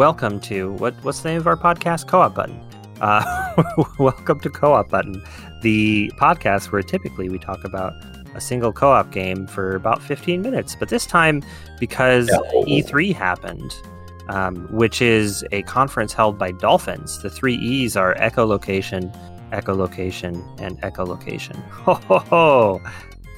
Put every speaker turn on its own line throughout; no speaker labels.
welcome to what what's the name of our podcast? Co-op button. Uh, welcome to Co-op button, the podcast where typically we talk about a single co-op game for about 15 minutes, but this time because no. E3 happened, um, which is a conference held by Dolphins. The three E's are echolocation, echolocation, and echolocation. Ho ho ho!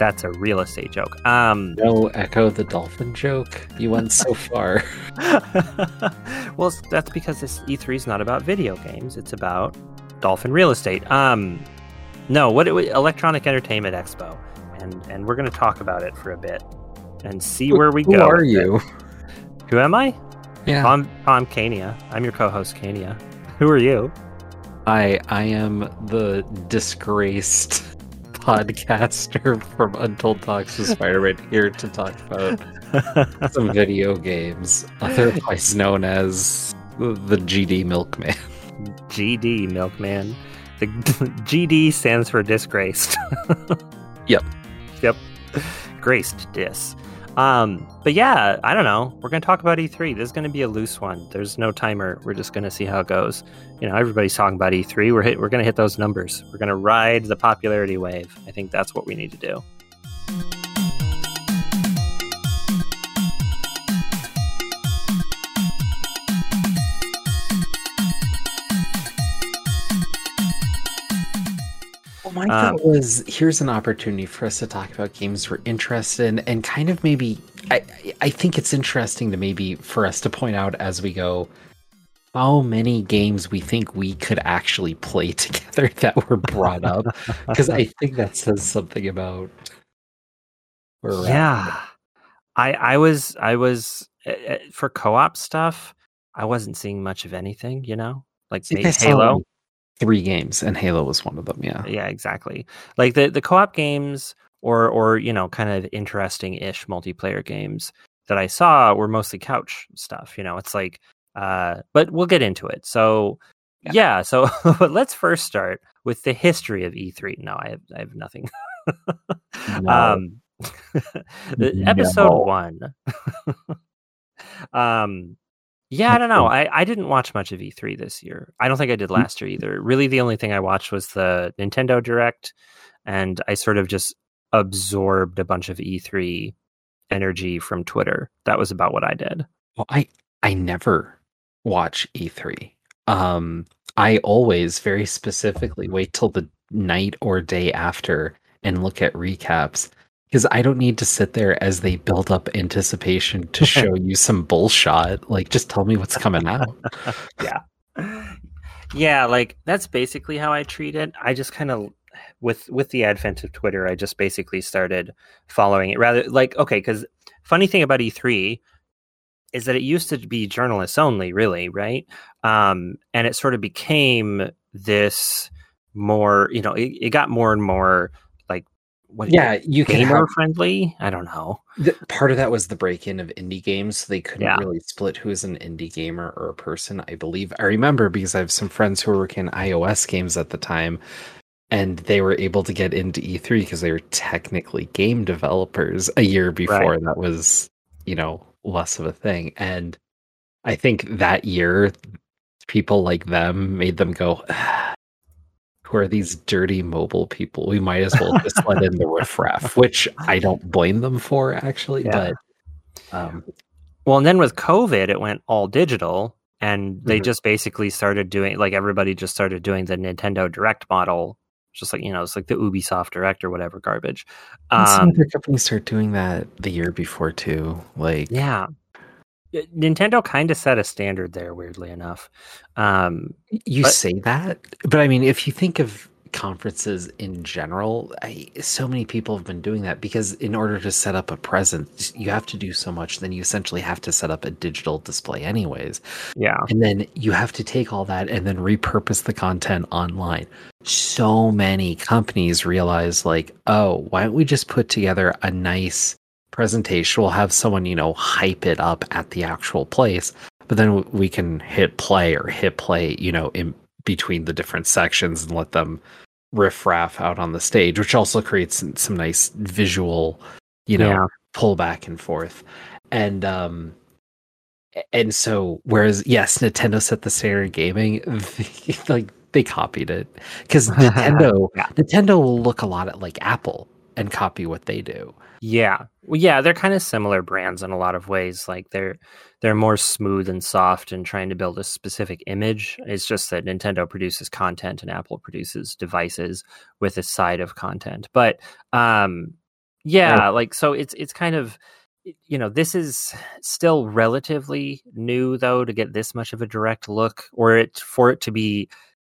that's a real estate joke. Um,
no echo the dolphin joke. You went so far.
well, that's because this E3 is not about video games. It's about dolphin real estate. Um, no, what it, Electronic Entertainment Expo, and and we're going to talk about it for a bit and see
who,
where we
who
go.
Who are you?
Who am I?
Yeah,
I'm I'm Kania. I'm your co-host, Kania. Who are you?
I I am the disgraced podcaster from Untold Talks with Spider-Man here to talk about some video games, otherwise known as the GD Milkman.
GD Milkman. The GD stands for disgraced.
yep.
Yep. Graced dis. Um, but yeah, I don't know. We're going to talk about E3. This is going to be a loose one. There's no timer. We're just going to see how it goes. You know, everybody's talking about E3. We're hit, we're going to hit those numbers. We're going to ride the popularity wave. I think that's what we need to do.
My um, thought was here's an opportunity for us to talk about games we're interested in and kind of maybe I, I think it's interesting to maybe for us to point out as we go how many games we think we could actually play together that were brought up. Because I think that says something about
yeah. I I was I was uh, for co-op stuff I wasn't seeing much of anything you know? Like Halo
three games, and Halo was one of them. Yeah,
yeah, exactly. Like the the co-op games, or or you know, kind of interesting-ish multiplayer games that I saw were mostly couch stuff. You know, it's like, uh, but we'll get into it. So yeah, yeah so let's first start with the history of E3. No, I have I have nothing. no. Um, episode one. um yeah, I don't know. I, I didn't watch much of E3 this year. I don't think I did mm. last year either. Really, the only thing I watched was the Nintendo Direct, and I sort of just absorbed a bunch of E3 energy from Twitter. That was about what I did.
Well, I I never watch E3. Um, I always very specifically wait till the night or day after and look at recaps because I don't need to sit there as they build up anticipation to show you some bullshit. Like, just tell me what's coming out.
yeah, yeah. Like that's basically how I treat it. I just kind of with with the advent of Twitter, I just basically started following it. Rather, like okay, because funny thing about E3 is that it used to be journalists only, really, right? Um, and it sort of became this more, you know, it, it got more and more
what yeah you
can gamer friendly i don't know
the, part of that was the break-in of indie games so they couldn't yeah. really split who is an indie gamer or a person i believe i remember because i have some friends who were working ios games at the time and they were able to get into e3 because they were technically game developers a year before right. that was you know less of a thing and i think that year people like them made them go who are these dirty mobile people? We might as well just let in the riffraff, which I don't blame them for actually. Yeah. But um,
well, and then with COVID, it went all digital, and they mm-hmm. just basically started doing like everybody just started doing the Nintendo Direct model, just like you know, it's like the Ubisoft Direct or whatever garbage.
Um, some other companies start doing that the year before too. Like
yeah, Nintendo kind of set a standard there, weirdly enough. Um,
you but, say that, but I mean, if you think of conferences in general, I, so many people have been doing that because in order to set up a presence, you have to do so much. Then you essentially have to set up a digital display, anyways.
Yeah.
And then you have to take all that and then repurpose the content online. So many companies realize, like, oh, why don't we just put together a nice presentation? We'll have someone, you know, hype it up at the actual place, but then we can hit play or hit play, you know, in between the different sections and let them riffraff out on the stage, which also creates some nice visual, you know, yeah. pull back and forth. And um and so whereas yes, Nintendo set the standard in gaming, like they copied it because Nintendo yeah. Nintendo will look a lot at like Apple and copy what they do.
Yeah. Well, yeah, they're kind of similar brands in a lot of ways. Like they're they're more smooth and soft and trying to build a specific image. It's just that Nintendo produces content and Apple produces devices with a side of content. But um yeah, like so it's it's kind of you know, this is still relatively new though to get this much of a direct look or it for it to be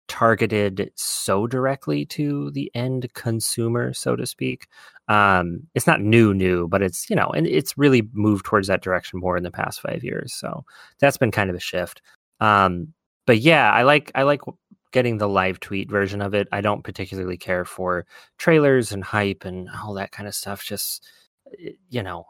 targeted so directly to the end consumer, so to speak. Um, it's not new, new, but it's you know, and it's really moved towards that direction more in the past five years. So that's been kind of a shift. Um, but yeah, I like I like getting the live tweet version of it. I don't particularly care for trailers and hype and all that kind of stuff. Just you know,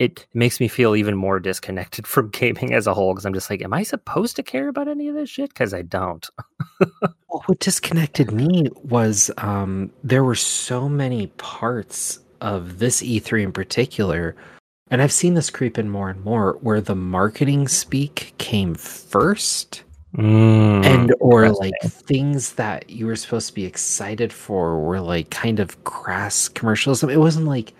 it makes me feel even more disconnected from gaming as a whole because I'm just like, am I supposed to care about any of this shit? Because I don't.
well, what disconnected me was um, there were so many parts of this E3 in particular, and I've seen this creep in more and more, where the marketing speak came first.
Mm,
and or like things that you were supposed to be excited for were like kind of crass commercialism. It wasn't like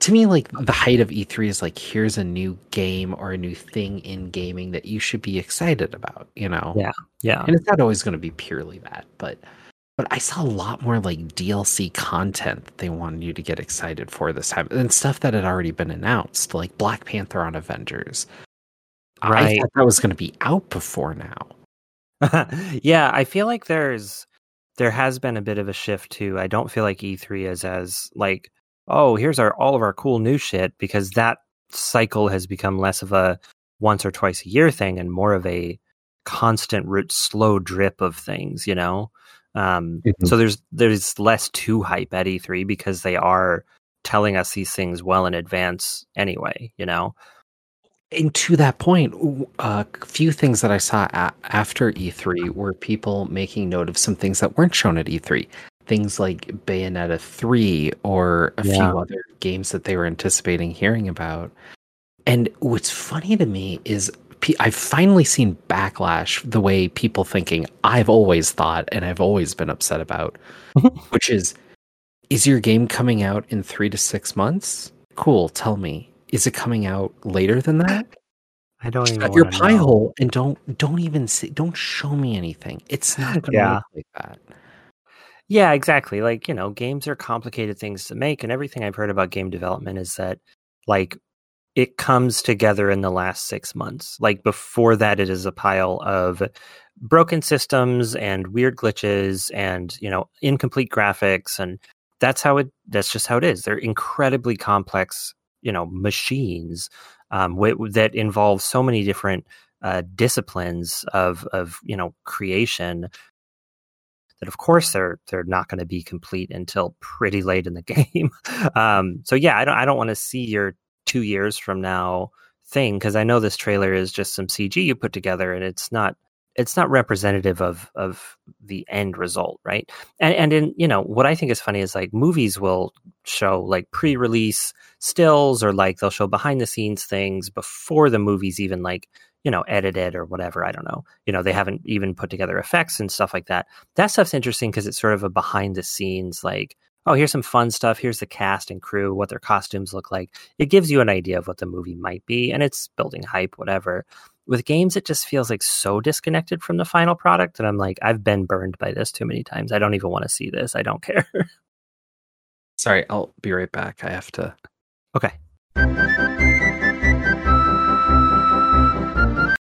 to me like the height of E3 is like here's a new game or a new thing in gaming that you should be excited about, you know.
Yeah. Yeah.
And it's not always going to be purely that, but but I saw a lot more like DLC content that they wanted you to get excited for this time and stuff that had already been announced, like Black Panther on Avengers. Right. I thought that was going to be out before now.
yeah, I feel like there's there has been a bit of a shift too. I don't feel like E3 is as like oh, here's our all of our cool new shit because that cycle has become less of a once or twice a year thing and more of a constant root slow drip of things, you know. Um, mm-hmm. So there's there's less to hype at E3 because they are telling us these things well in advance anyway, you know.
And to that point, a few things that I saw a- after E3 were people making note of some things that weren't shown at E3 things like Bayonetta 3 or a yeah. few other games that they were anticipating hearing about. And what's funny to me is I've finally seen backlash the way people thinking I've always thought and I've always been upset about, which is is your game coming out in 3 to 6 months? Cool, tell me. Is it coming out later than that?
I don't even
your pie know. hole and don't don't even see don't show me anything. It's not going to yeah. like that.
Yeah, exactly. Like, you know, games are complicated things to make. And everything I've heard about game development is that, like, it comes together in the last six months. Like, before that, it is a pile of broken systems and weird glitches and, you know, incomplete graphics. And that's how it, that's just how it is. They're incredibly complex, you know, machines um, w- that involve so many different uh, disciplines of, of, you know, creation that of course they're they're not going to be complete until pretty late in the game. um, so yeah, I don't I don't want to see your two years from now thing because I know this trailer is just some CG you put together and it's not it's not representative of of the end result, right? And and in you know what I think is funny is like movies will show like pre-release stills or like they'll show behind the scenes things before the movie's even like you know, edited or whatever. I don't know. You know, they haven't even put together effects and stuff like that. That stuff's interesting because it's sort of a behind the scenes, like, oh, here's some fun stuff. Here's the cast and crew, what their costumes look like. It gives you an idea of what the movie might be, and it's building hype, whatever. With games, it just feels like so disconnected from the final product that I'm like, I've been burned by this too many times. I don't even want to see this. I don't care.
Sorry, I'll be right back. I have to.
Okay.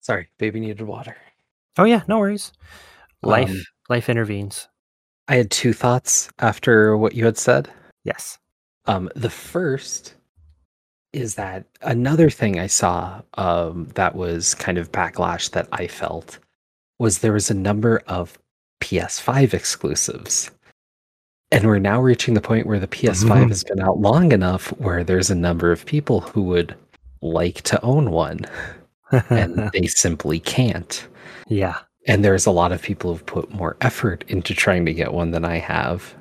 Sorry, baby needed water.
Oh yeah, no worries. Life um, life intervenes.
I had two thoughts after what you had said.
Yes.
Um, the first is that another thing I saw um, that was kind of backlash that I felt was there was a number of PS5 exclusives. And we're now reaching the point where the PS5
Mhm.
has been out long enough where there's a number of people who would like to own one and they simply can't.
yeah.
And there's a lot of people who've put more effort into trying to get one than I have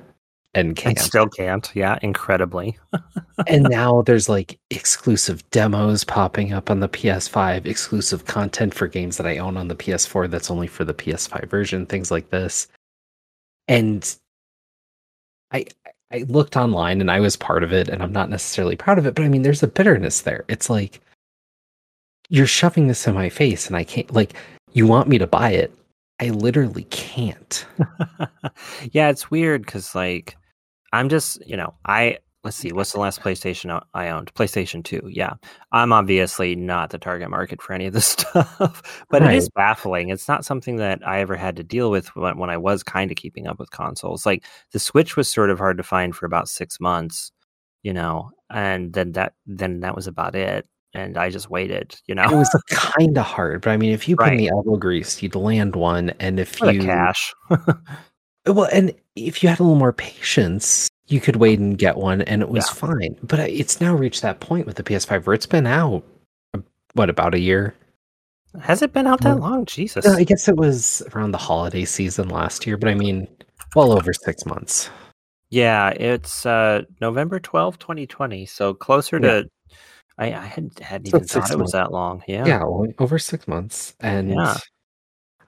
and
And
can't.
still can't. Yeah. Incredibly.
and now there's like exclusive demos popping up on the PS5, exclusive content for games that I own on the PS4 that's only for the PS5 version, things like this. And I I looked online and I was part of it and I'm not necessarily proud of it, but I mean there's a bitterness there. It's like you're shoving this in my face and I can't like you want me to buy it. I literally can't.
yeah, it's weird because like I'm just you know I let's see what's the last PlayStation I owned PlayStation Two. Yeah, I'm obviously not the target market for any of this stuff, but it is baffling. It's not something that I ever had to deal with when, when I was kind of keeping up with consoles. Like the Switch was sort of hard to find for about six months, you know, and then that then that was about it. And I just waited, you know,
It was kind of hard, but I mean if you put in the elbow grease, you'd land one and if you
cash.
Well, and if you had a little more patience, you could wait and get one, and it was
Yeah.
fine. But uh, it's now reached that point with the PS5 where it's been out, uh, what, about a year?
Has it been out that long? Jesus.
No, I guess it was around the holiday season last year, but I mean, well over six months.
Yeah, it's uh November twelfth, 2020. So closer to I, I hadn't hadn't even thought it
months.
was that long. Yeah.
Yeah, well, over six months. And
Yeah.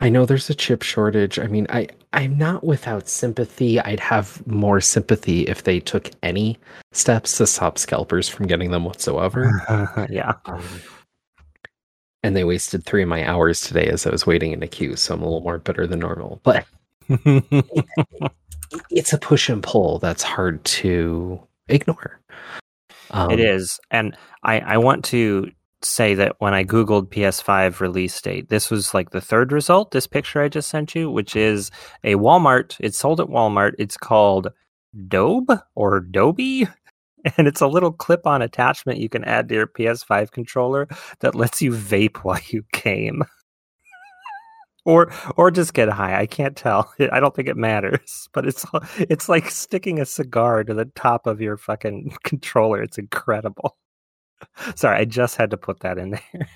I know there's a chip shortage. I mean, I, I'm not without sympathy. I'd have more sympathy if they took any steps to stop scalpers from getting them whatsoever.
yeah.
Um, and they wasted three of my hours today as I was waiting in a queue, so I'm a little more bitter than normal. But it's a push and pull that's hard to ignore. Um,
it is. And I, I want to say that when I Googled PS5 release date, this was like the third result, this picture I just sent you, which is a Walmart. It's sold at Walmart. It's called Dobe or Doby. And it's a little clip on attachment you can add to your PS5 controller that lets you vape while you game. or or just get high. I can't tell. I don't think it matters. But it's it's like sticking a cigar to the top of your fucking controller. It's incredible. Sorry, I just had to put that in there.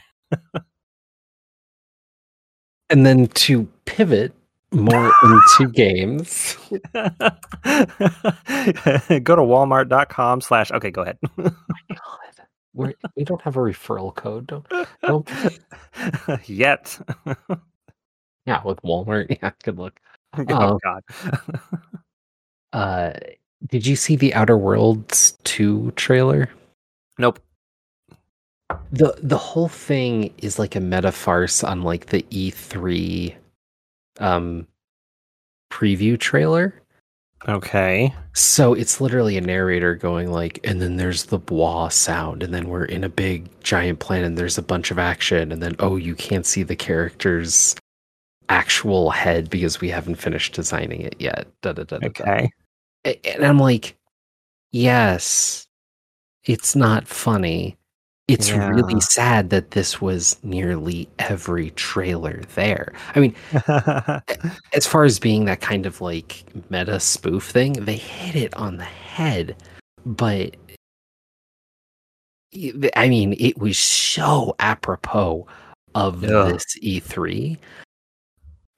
And then to pivot more into games,
go to walmart.com slash okay, go ahead.
We're, we don't have a referral code. Don't, don't
Yet.
yeah, with Walmart. Yeah, good luck.
oh
Oh.
god.
Uh, did you see the Outer Worlds 2 trailer?
nope.
The the whole thing is like a meta farce on like the E3 um preview trailer.
Okay.
So it's literally a narrator going like and then there's the bois sound and then we're in a big giant planet and there's a bunch of action and then oh you can't see the character's actual head because we haven't finished designing it yet. Da, da, da.
Okay.
And I'm like, yes, it's not funny. It's
Yeah.
really sad that this was nearly every trailer there. I mean, as far as being that kind of like meta spoof thing, they hit it on the head. But I mean, it was so apropos of
Yeah.
this E3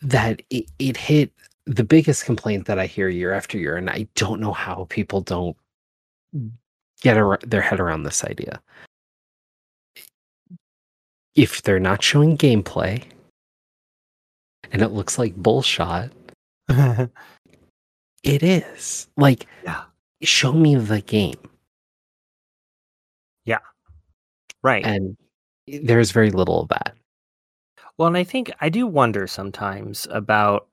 that it, it hit the biggest complaint that I hear year after year, and I don't know how people don't get ar- their head around this idea. If they're not showing gameplay and it looks like bullshot, it is. Like,
Yeah.
show me the game. Yeah.
Right.
And there's very little of that.
Well, and I think I do wonder sometimes about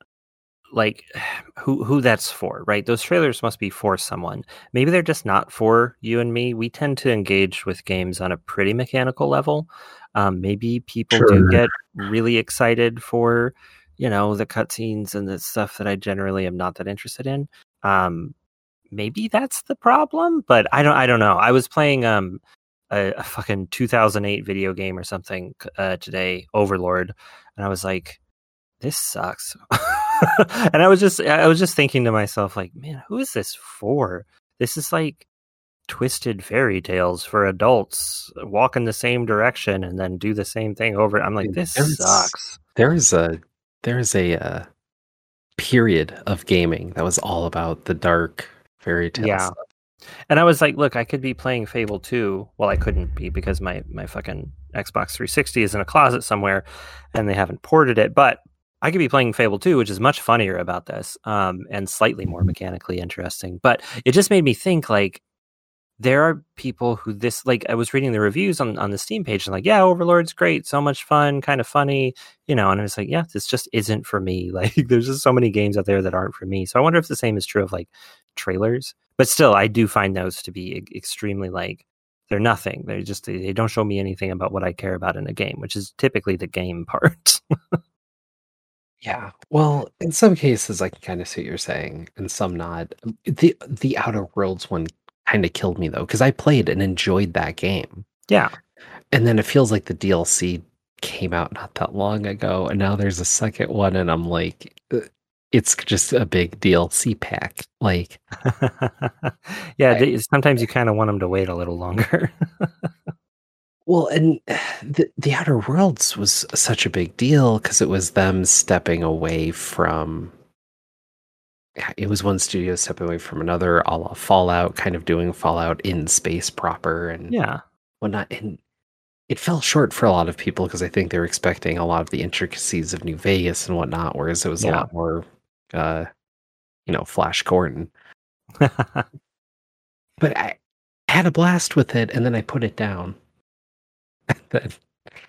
like who who that's for, right? Those trailers must be for someone. Maybe they're just not for you and me. We tend to engage with games on a pretty mechanical level. Um, maybe people do get really excited for you know, the cutscenes and the stuff that I generally am not that interested in. Um, maybe that's the problem, but I don't. I don't know. I was playing um a, a fucking 2008 video game or something uh, today, Overlord, and I was like, this sucks. and I was just I was just thinking to myself, like, man, who is this for? This is like twisted fairy tales for adults walk in the same direction and then do the same thing over i'm like this there's, sucks
there's a there's a uh, period of gaming that was all about the dark fairy tale yeah stuff.
and i was like look i could be playing fable 2 well i couldn't be because my my fucking xbox 360 is in a closet somewhere and they haven't ported it but I could be playing Fable 2, which is much funnier about this, um, and slightly more mechanically interesting. But it just made me think like there are people who this like I was reading the reviews on on the Steam page and like, yeah, Overlord's great, so much fun, kind of funny, you know, and I was like, yeah, this just isn't for me. Like there's just so many games out there that aren't for me. So I wonder if the same is true of like trailers. But still, I do find those to be extremely like they're nothing. They just they don't show me anything about what I care about in a game, which is typically the game part.
yeah. Well, in some cases I can kind of see what you're saying, and some not. The the Outer Worlds one kind of killed me though because I played and enjoyed that game.
Yeah.
And then it feels like the DLC came out not that long ago and now there's a second one and I'm like uh, it's just a big DLC pack. Like
Yeah, I, sometimes you kind of want them to wait a little longer.
well, and the the Outer Worlds was such a big deal because it was them stepping away from it was one studio stepping away from another, a la Fallout, kind of doing Fallout in space proper and
yeah,
whatnot. And it fell short for a lot of people because I think they were expecting a lot of the intricacies of New Vegas and whatnot, whereas it was yeah. a lot more, uh, you know, Flash Gordon. but I had a blast with it, and then I put it down. then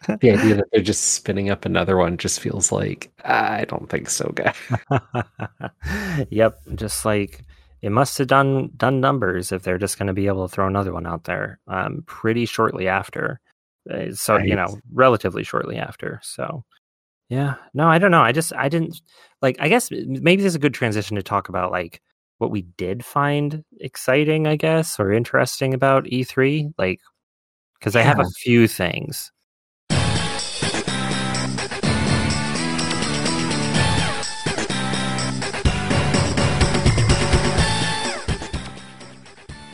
the idea that they're just spinning up another one just feels like I don't think so, guy.
yep, just like it must have done done numbers if they're just going to be able to throw another one out there um, pretty shortly after. Uh, so right. you know, relatively shortly after. So yeah, no, I don't know. I just I didn't like. I guess maybe this is a good transition to talk about like what we did find exciting, I guess, or interesting about E3. Like because yeah. I have a few things.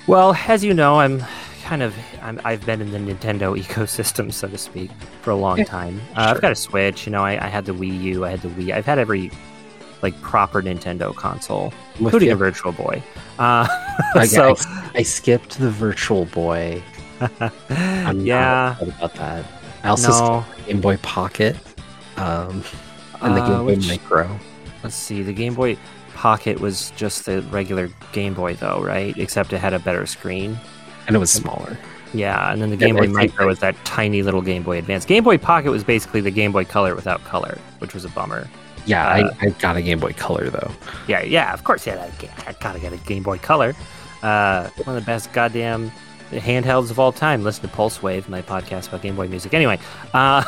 Well, as you know, I'm kind of i have been in the Nintendo ecosystem, so to speak, for a long time. Uh, sure. I've got a Switch. You know, I, I, had the Wii U. I had the Wii. I've had every like proper Nintendo console, including a Virtual Boy. Uh, so
I, I, skipped the Virtual Boy.
I'm yeah,
about that. I also no. Game Boy Pocket, um, and the uh, Game Boy which, Micro.
Let's see, the Game Boy. Pocket was just the regular Game Boy, though, right? Except it had a better screen.
And it was smaller.
Yeah, and then the Game Boy Micro was that tiny little Game Boy Advance. Game Boy Pocket was basically the Game Boy Color without color, which was a bummer.
Yeah, uh, I, I, got a Game Boy Color though.
Yeah, yeah, of course, yeah, I gotta get a Game Boy Color. Uh, one of the best goddamn handhelds of all time. Listen to Pulse Wave, my podcast about Game Boy music. Anyway, uh,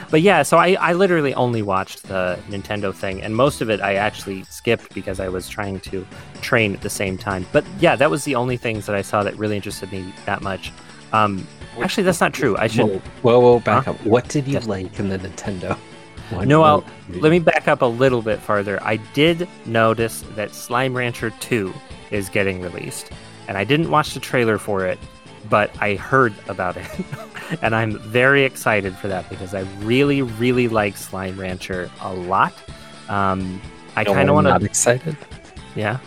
but yeah, so I, I literally only watched the Nintendo thing, and most of it I actually skipped because I was trying to train at the same time. But yeah, that was the only things that I saw that really interested me that much. Um, actually, that's not true. I should.
Whoa, whoa, whoa back huh? up. What did you like in the Nintendo?
no, I'll, let me back up a little bit farther. I did notice that Slime Rancher 2 is getting released and I didn't watch the trailer for it, but I heard about it, and I'm very excited for that because I really, really like Slime Rancher a lot. Um, I kind of want to.
Not excited.
Yeah.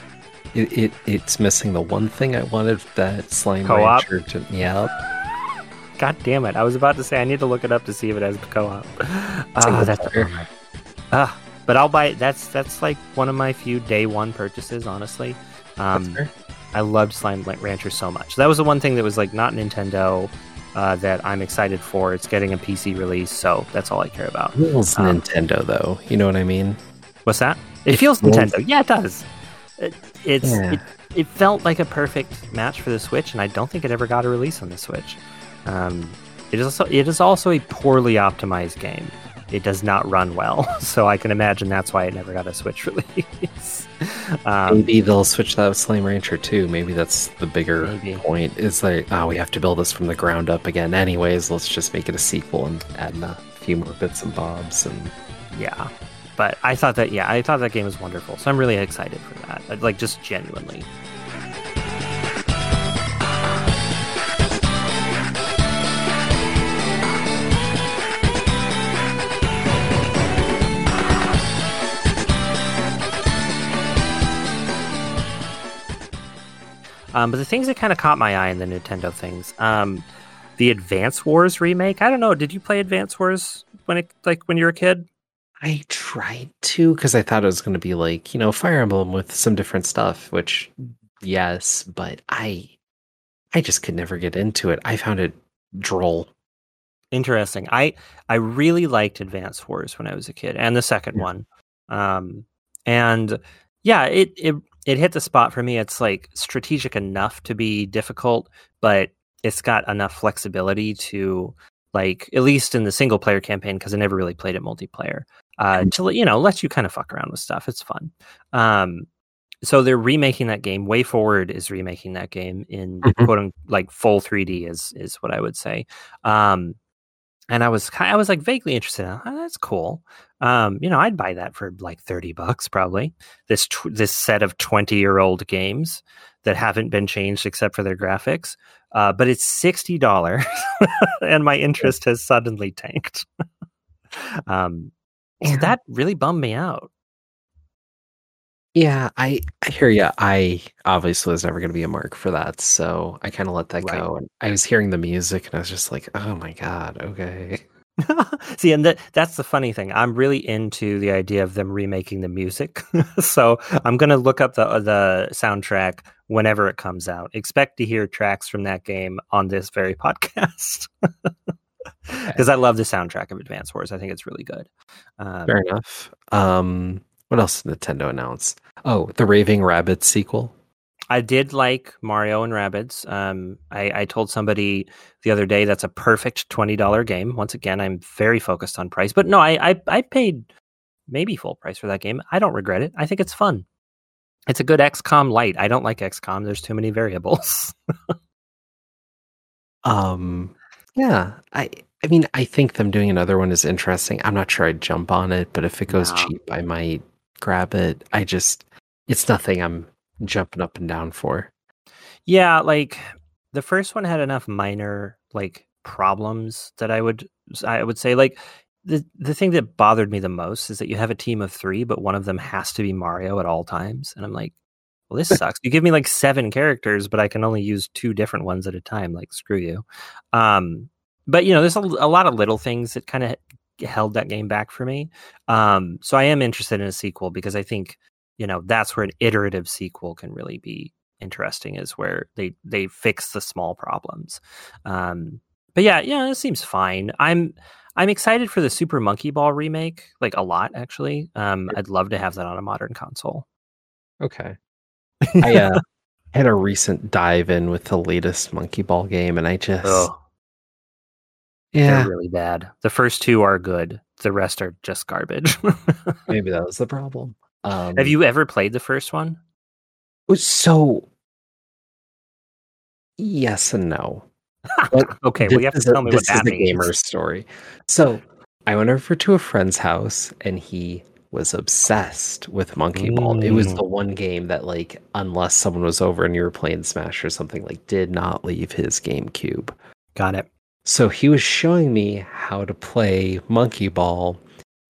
It, it it's missing the one thing I wanted that Slime co-op? Rancher to. Yeah.
God damn it! I was about to say I need to look it up to see if it has co-op. Ah, that's ah, but I'll buy. It. That's that's like one of my few day one purchases, honestly. Um, I loved Slime Rancher so much. That was the one thing that was like not Nintendo uh, that I'm excited for. It's getting a PC release, so that's all I care about.
It feels um, Nintendo though. You know what I mean?
What's that? It, it feels, feels, Nintendo. Yeah, it does. It, it's yeah. it, it, felt like a perfect match for the Switch, and I don't think it ever got a release on the Switch. Um, it is also it is also a poorly optimized game. it does not run well. So I can imagine that's why it never got a Switch release.
Um, maybe they'll switch that with Slime Rancher too. Maybe that's the bigger maybe. point. Is like, oh, we have to build this from the ground up again. Anyways, let's just make it a sequel and add a few more bits and bobs and
yeah. But I thought that yeah, I thought that game was wonderful. So I'm really excited for that. Like just genuinely. Um, but the things that kind of caught my eye in the Nintendo things, um, the Advance Wars remake. I don't know. Did you play Advance Wars when it like when you were a kid?
I tried to because I thought it was going to be like you know Fire Emblem with some different stuff. Which yes, but I I just could never get into it. I found it droll.
Interesting. I I really liked Advance Wars when I was a kid, and the second yeah. one. Um, and yeah, it it it hit the spot for me. It's like strategic enough to be difficult, but it's got enough flexibility to like at least in the single player campaign because I never really played it multiplayer. Uh, to you know, let you kind of fuck around with stuff. It's fun. Um, so they're remaking that game. WayForward is remaking that game in mm-hmm. quote unquote like full 3D is is what I would say. Um, and I was I was like vaguely interested. Oh, that's cool. Um, you know, I'd buy that for like thirty bucks probably. This tw- this set of twenty year old games that haven't been changed except for their graphics. Uh, but it's sixty dollars, and my interest has suddenly tanked. um, so that really bummed me out.
Yeah, I, I hear you. I obviously was never going to be a mark for that, so I kind of let that right. go. And I was hearing the music, and I was just like, "Oh my god, okay."
See, and that that's the funny thing. I'm really into the idea of them remaking the music. so I'm going to look up the the soundtrack whenever it comes out. Expect to hear tracks from that game on this very podcast. Because I love the soundtrack of Advance Wars. I think it's really good.
Um, Fair enough. Um, what else did Nintendo announce? Oh, the Raving Rabbids sequel.
I did like Mario and Rabbids. Um, I, I, told somebody the other day that's a perfect twenty dollar game. Once again, I'm very focused on price, but no, I, I, I paid maybe full price for that game. I don't regret it. I think it's fun. It's a good XCOM light. I don't like XCOM. There's too many variables.
um, yeah, I I mean, I think them doing another one is interesting. I'm not sure I'd jump on it, but if it goes no. cheap, I might grab it. I just, it's nothing I'm jumping up and down for.
Yeah, like the first one had enough minor like problems that I would I would say like the the thing that bothered me the most is that you have a team of 3 but one of them has to be Mario at all times and I'm like well this sucks. you give me like seven characters but I can only use two different ones at a time like screw you. Um but you know there's a, a lot of little things that kind of held that game back for me. Um, so I am interested in a sequel because I think you know that's where an iterative sequel can really be interesting is where they they fix the small problems. Um, but yeah, yeah, it seems fine. I'm I'm excited for the Super Monkey Ball remake, like a lot actually. Um, I'd love to have that on a modern console.
Okay. I uh, had a recent dive in with the latest Monkey Ball game, and I just.
Yeah. They're really bad. The first two are good. The rest are just garbage.
Maybe that was the problem.
Um, Have you ever played the first one?
So, yes and no.
okay, well, you have to tell me
what
that
is the gamer story. So, I went over to a friend's house, and he was obsessed with Monkey Ball. Mm. It was the mm. one game that, like, unless someone was over and you were playing Smash or something, like, did not leave his GameCube.
Got it.
So he was showing me how to play Monkey Ball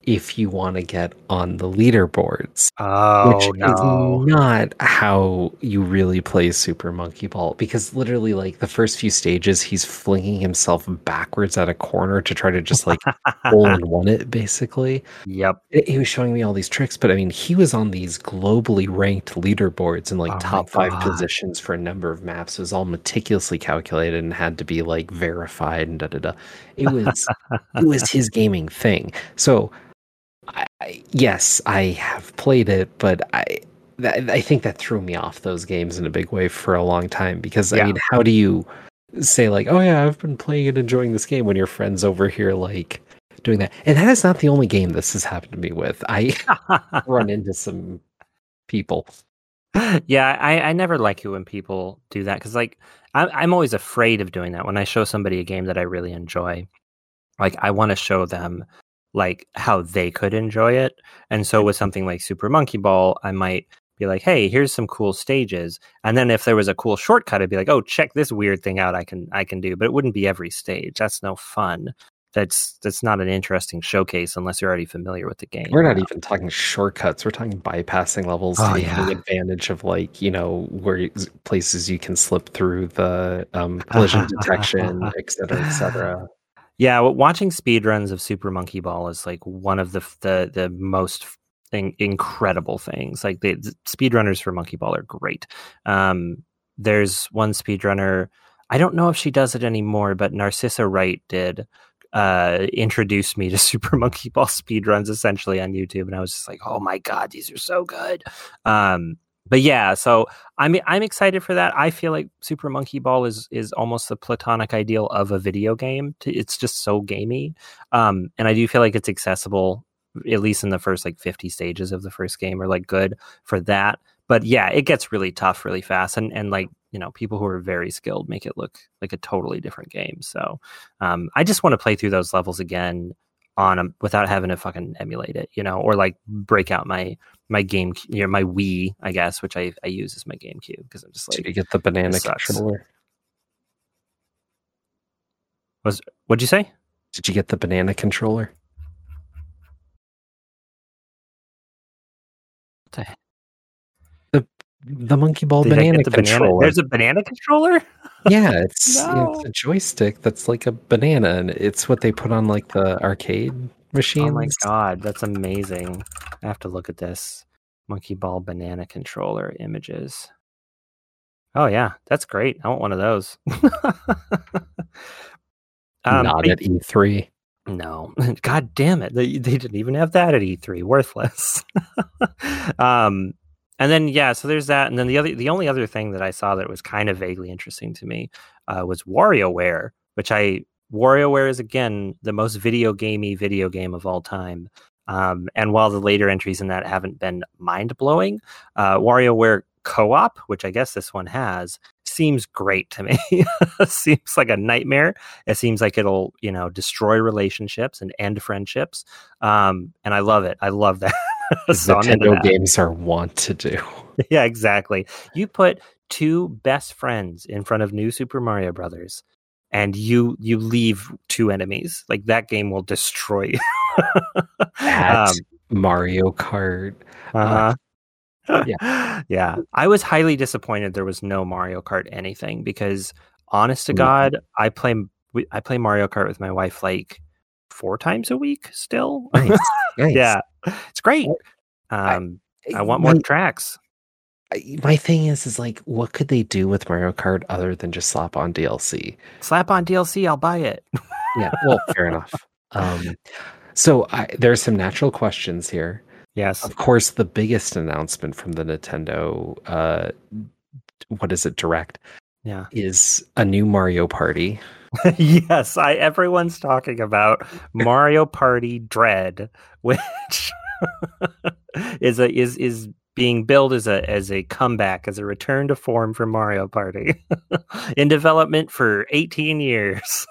if you want to get on the leaderboards.
Oh, which no.
is not how you really play Super Monkey Ball because literally, like the first few stages, he's flinging himself backwards at a corner to try to just like pull and one it, basically.
Yep.
He was showing me all these tricks, but I mean, he was on these globally ranked leaderboards in like oh top five positions for a number of maps. It was all meticulously calculated and had to be like verified and da da da. It was it was his gaming thing. So I, yes, I have played it, but I I think that threw me off those games in a big way for a long time because yeah. I mean, how do you say like, oh yeah, I've been playing and enjoying this game when your friends over here like doing that. And that is not the only game this has happened to me with. I run into some people.
Yeah, I, I never like it when people do that because, like, I'm, I'm always afraid of doing that when I show somebody a game that I really enjoy. Like, I want to show them like how they could enjoy it. And so with something like Super Monkey Ball, I might be like, "Hey, here's some cool stages." And then if there was a cool shortcut, I'd be like, "Oh, check this weird thing out I can I can do." But it wouldn't be every stage. That's no fun. That's that's not an interesting showcase unless you're already familiar with the game.
We're not even talking shortcuts. We're talking bypassing levels,
Oh,
taking
yeah.
advantage of like you know where you- places you can slip through the um, collision detection, et cetera, et cetera.
Yeah, watching speedruns of Super Monkey Ball is like one of the the the most in- incredible things. Like the, the speedrunners for Monkey Ball are great. Um, there's one speedrunner. I don't know if she does it anymore, but Narcissa Wright did uh introduce me to Super Monkey Ball speedruns essentially on YouTube and I was just like, "Oh my god, these are so good." Um but yeah, so I'm I'm excited for that. I feel like Super Monkey Ball is is almost the platonic ideal of a video game. It's just so gamey, um, and I do feel like it's accessible, at least in the first like 50 stages of the first game, are like good for that. But yeah, it gets really tough really fast, and and like you know, people who are very skilled make it look like a totally different game. So um, I just want to play through those levels again on 'em without having to fucking emulate it, you know, or like break out my my game, you know, my Wii, I guess, which I I use as my GameCube because I'm just
Did you
like,
get the banana controller?
Was what'd you say?
Did you get the banana controller?
What the heck?
The monkey ball
Did
banana
the banana?
controller.
There's a banana controller.
yeah, it's
No.
it's a joystick that's like a banana, and it's what they put on like the arcade machines.
Oh my god, that's amazing! I have to look at this monkey ball banana controller images. Oh yeah, that's great. I want one of those. um,
Not at E E3.
No, God damn it! They they didn't even have that at E3. Worthless. um, and then yeah, so there's that, and then the other the only other thing that I saw that was kind of vaguely interesting to me uh, was WarioWare, which I WarioWare is again the most video gamey video game of all time. Um, and while the later entries in that haven't been mind blowing, uh, WarioWare co-op, which I guess this one has, seems great to me. seems like a nightmare. It seems like it'll, you know, destroy relationships and end friendships. Um, and I love it. I love that.
As
So I'm into
Nintendo games are want to do.
yeah, exactly. You put two best friends in front of New Super Mario Brothers, and you you leave two enemies. Like that game will destroy you.
At
Um,
Mario Kart.
Uh-huh.
yeah.
yeah. I was highly disappointed there was no Mario Kart anything because honest to
Mhm.
God, I play I play Mario Kart with my wife like four times a week still.
Nice. nice.
yeah. It's great.
I-
Um I, want more
My,
tracks.
my thing is, is like, what could they do with Mario Kart other than just slap on DLC?
Slap on DLC, I'll buy it.
Yeah, well, fair enough. Um, so I, there's some natural questions here.
Yes.
Of course, the biggest announcement from the Nintendo, uh, what is it, Direct,
Yeah.
is a new Mario Party.
yes, I everyone's talking about Mario Party Dread, which is a is is being billed as a as a comeback, as a return to form for Mario Party in development for 18 years.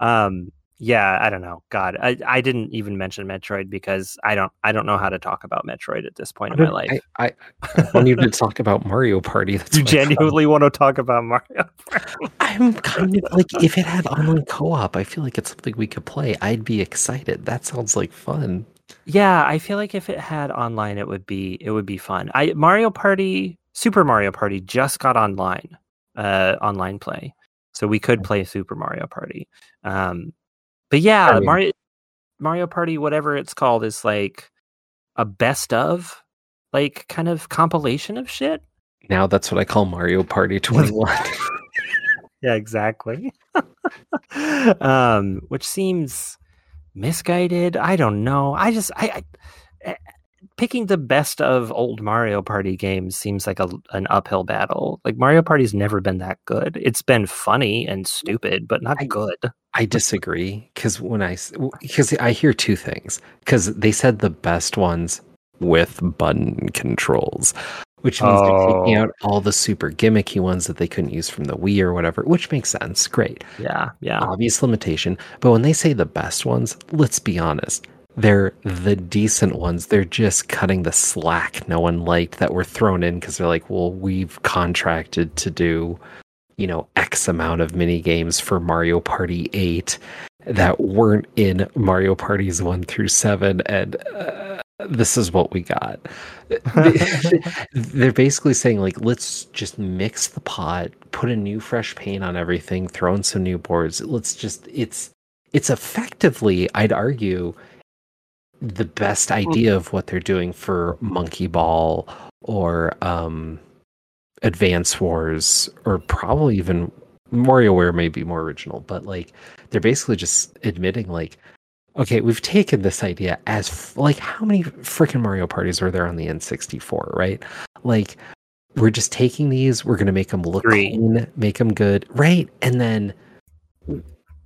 um yeah, I don't know. God, I, I didn't even mention Metroid because I don't I don't know how to talk about Metroid at this point in my life.
I, I, I want you to talk about Mario Party. That's
you
what I thought.
genuinely want to talk about Mario Party?
I'm kind of like, if it had online co-op, I feel like it's something we could play. I'd be excited. That sounds like fun.
Yeah, I feel like if it had online, it would be it would be fun. I Mario Party, Super Mario Party just got online, uh, online play, so we could play Super Mario Party. Um, but yeah,
I mean-
Mario Mario Party, whatever it's called, is like a best of, like kind of compilation of shit.
Now that's what I call Mario Party 21.
Yeah, exactly. um, which seems misguided. I don't know. I just I, I eh, picking the best of old Mario Party games seems like a an uphill battle. Like Mario Party's never been that good. It's been funny and stupid, but not
I-
good.
I disagree because when I because I hear two things because they said the best ones with button controls, which means oh. they're taking oh. out all the super gimmicky ones that they couldn't use from the Wii or whatever, which makes sense. Great.
Yeah, yeah.
Obvious limitation, but when they say the best ones, let's be honest, they're the decent ones. They're just cutting the slack no one liked that were thrown in because they're like, well, we've contracted to do you know, X amount of mini games for Mario Party 8 that weren't in Mario Parties 1 through 7 and uh, this is what we got. They're basically saying like let's just mix the pot, put a new fresh paint on everything, throw in some new boards. Let's just it's it's effectively, I'd argue, the best idea of what they're doing for Monkey Ball or um Advance Wars, or probably even WarioWare may be more original, but like they're basically just admitting like, okay, we've taken this idea as f- like how many freaking Mario parties are there on the N64, right? Like we're just taking these, we're gonna make them look Three. clean, make them good, right? And then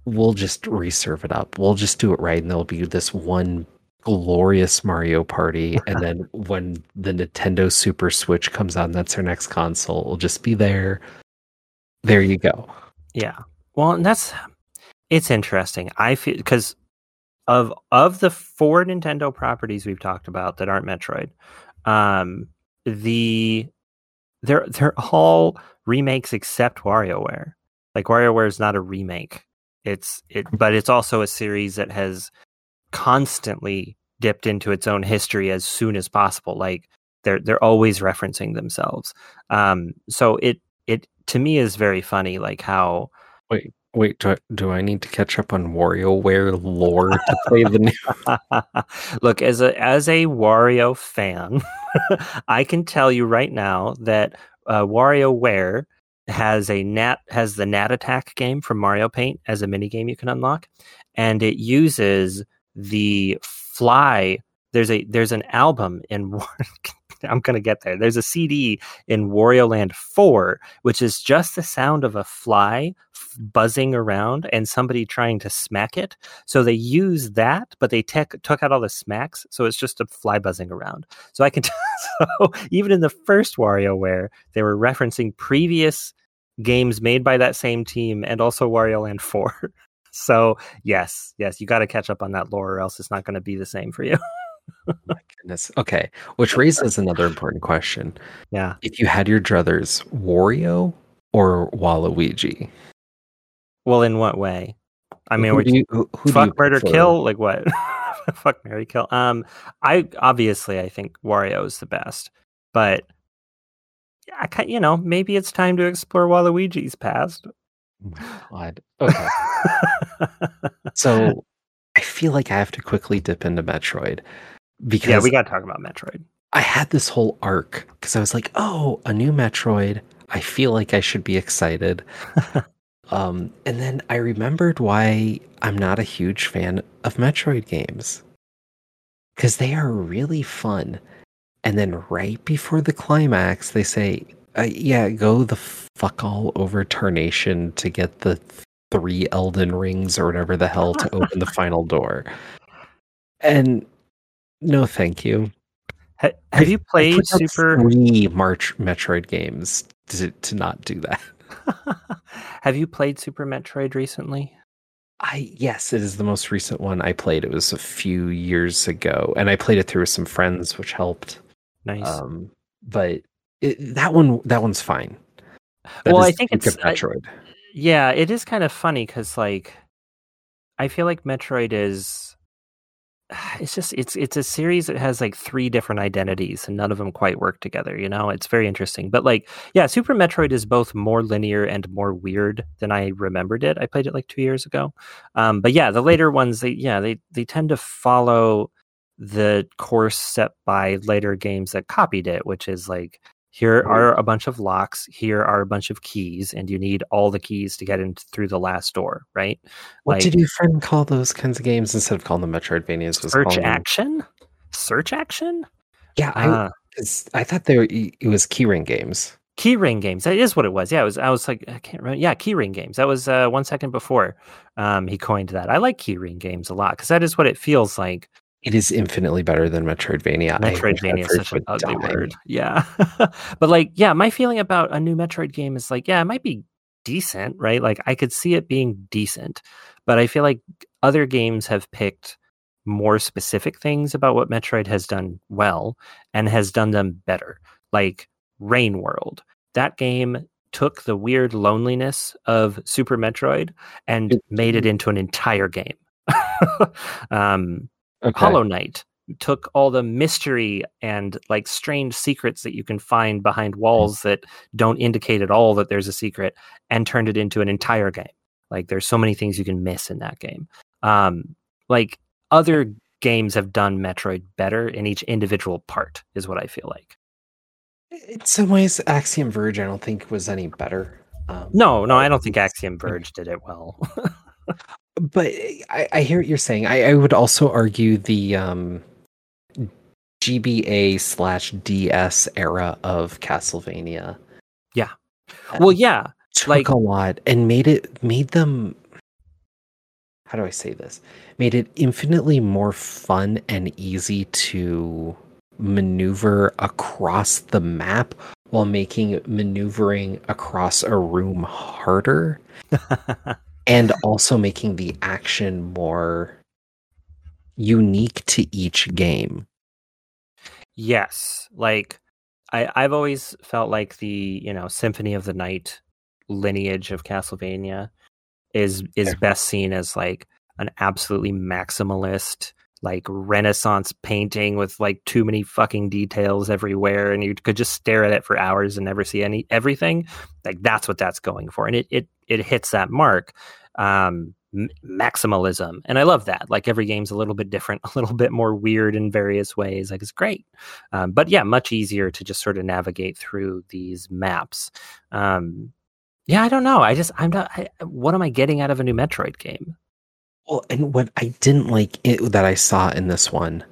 we'll just reserve it up. We'll just do it right, and there'll be this one glorious Mario Party, and then when the Nintendo Super Switch comes out, and that's their next console, It'll just be there. There you go.
Yeah. Well, and that's it's interesting. I feel because of of the four Nintendo properties we've talked about that aren't Metroid, um, the they're they're all remakes except WarioWare. Like WarioWare is not a remake. It's it, but it's also a series that has constantly dipped into its own history as soon as possible. Like they're they're always referencing themselves. Um, so it it to me is very funny, like how.
Wait, wait. Do I, do I need to catch up on WarioWare lore to play the new?
Look, as a as a Wario fan, I can tell you right now that uh, WarioWare has a nat has the Gnat Attack game from Mario Paint as a mini game you can unlock, and it uses the fly there's a there's an album in I'm gonna get there. There's a CD in Wario Land 4, which is just the sound of a fly f- buzzing around and somebody trying to smack it. So they use that, but they te- took out all the smacks, so it's just a fly buzzing around. So I can t- so even in the first WarioWare, they were referencing previous games made by that same team and also Wario Land 4. So yes, yes, you got to catch up on that lore, or else it's not going to be the same for you.
My goodness. Okay, which raises another important question.
Yeah,
if you had your druthers, Wario or Waluigi?
Well, in what way? I mean, who you, who, who fuck, murder, prefer? kill? Like what? fuck, Mary, kill. Um, I obviously I think Wario is the best, but I, you know, maybe it's time to explore Waluigi's past.
Oh God. Okay. so I feel like I have to quickly dip into Metroid
because yeah, we got to talk about Metroid.
I had this whole arc because I was like, oh, a new Metroid. I feel like I should be excited. um, and then I remembered why I'm not a huge fan of Metroid games because they are really fun. And then right before the climax, they say, uh, yeah, go the fuck all over Tarnation to get the three Elden rings or whatever the hell to open the final door. And no, thank you.
Ha- have I, you played Super
three March Metroid games to to not do that?
have you played Super Metroid recently?
I yes, it is the most recent one I played. It was a few years ago, and I played it through with some friends, which helped.
Nice. Um,
but it, that one, that one's fine.
That well, I think it's Metroid. I, yeah, it is kind of funny because like I feel like Metroid is it's just it's it's a series that has like three different identities and none of them quite work together you know? It's very interesting but like yeah super metroid is both more linear and more weird than i remembered it. I played it like two years ago um, but yeah the later ones they yeah they they tend to follow the course set by later games that copied it which is like here are a bunch of locks here are a bunch of keys and you need all the keys to get in through the last door right
what like, did your friend call those kinds of games instead of calling them metroidvanias
was search action them... search action
yeah i uh, i thought they were it was keyring games
Keyring games. That is what it was. Yeah, it was. I was like, I can't remember. Yeah, Keyring games. That was uh, one second before um, he coined that. I like Keyring games a lot because that is what it feels like.
It is infinitely better than Metroidvania.
Metroidvania is such an ugly word. Yeah, but like, yeah, my feeling about a new Metroid game is like, yeah, it might be decent, right? Like, I could see it being decent, but I feel like other games have picked more specific things about what Metroid has done well and has done them better. Like Rain World. That game took the weird loneliness of Super Metroid and made it into an entire game. um, okay. Hollow Knight took all the mystery and like strange secrets that you can find behind walls that don't indicate at all that there's a secret and turned it into an entire game. Like there's so many things you can miss in that game. Um, like other games have done Metroid better in each individual part, is what I feel like.
In some ways, Axiom Verge, I don't think was any better.
Um, no, no, I don't think Axiom Verge did it well.
but I, I, hear what you're saying. I, I would also argue the um, GBA slash DS era of Castlevania.
Yeah. Well, yeah.
Took like a lot and made it made them how do I say this? Made it infinitely more fun and easy to maneuver across the map while making maneuvering across a room harder and also making the action more unique to each game.
Yes, like I I've always felt like the, you know, Symphony of the Night lineage of Castlevania is is best seen as like an absolutely maximalist like renaissance painting with like too many fucking details everywhere and you could just stare at it for hours and never see any everything like that's what that's going for and it it it hits that mark um maximalism and i love that like every game's a little bit different a little bit more weird in various ways like it's great um, but yeah much easier to just sort of navigate through these maps um yeah i don't know i just i'm not I, what am i getting out of a new metroid game
well, and what I didn't like it, that I saw in this one,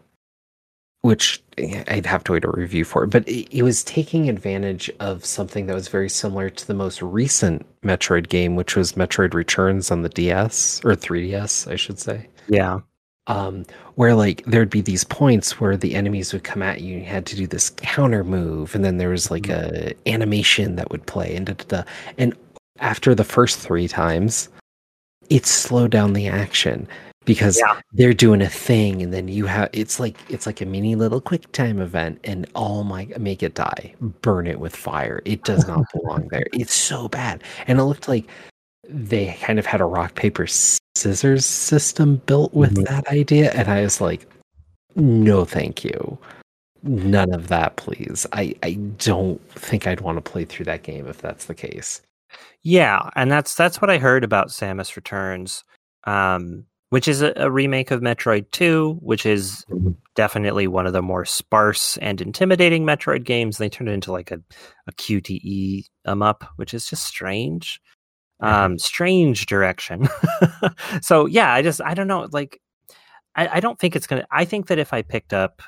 which I'd have to wait a review for, but it, it, was taking advantage of something that was very similar to the most recent Metroid game, which was Metroid Returns on the DS or 3DS, I should say.
Yeah.
Um, where like there'd be these points where the enemies would come at you and you had to do this counter move, and then there was like mm-hmm. a animation that would play and da, da, da. and after the first three times, it slowed down the action because yeah. they're doing a thing and then you have it's like it's like a mini little quick time event and oh my make it die. Burn it with fire. It does not belong there. It's so bad. And it looked like they kind of had a rock paper scissors system built with mm-hmm. that idea. And i was like no thank you. None of that please. I i don't think i'd want to play through that game if that's the case
yeah, and that's that's what I heard about Samus Returns, um, which is a, a, remake of Metroid Two, which is mm-hmm. definitely one of the more sparse and intimidating Metroid games. They turned it into like a, a QTE um up, which is just strange, um, strange direction. so yeah, I just I don't know, like I, I don't think it's gonna. I think that if I picked up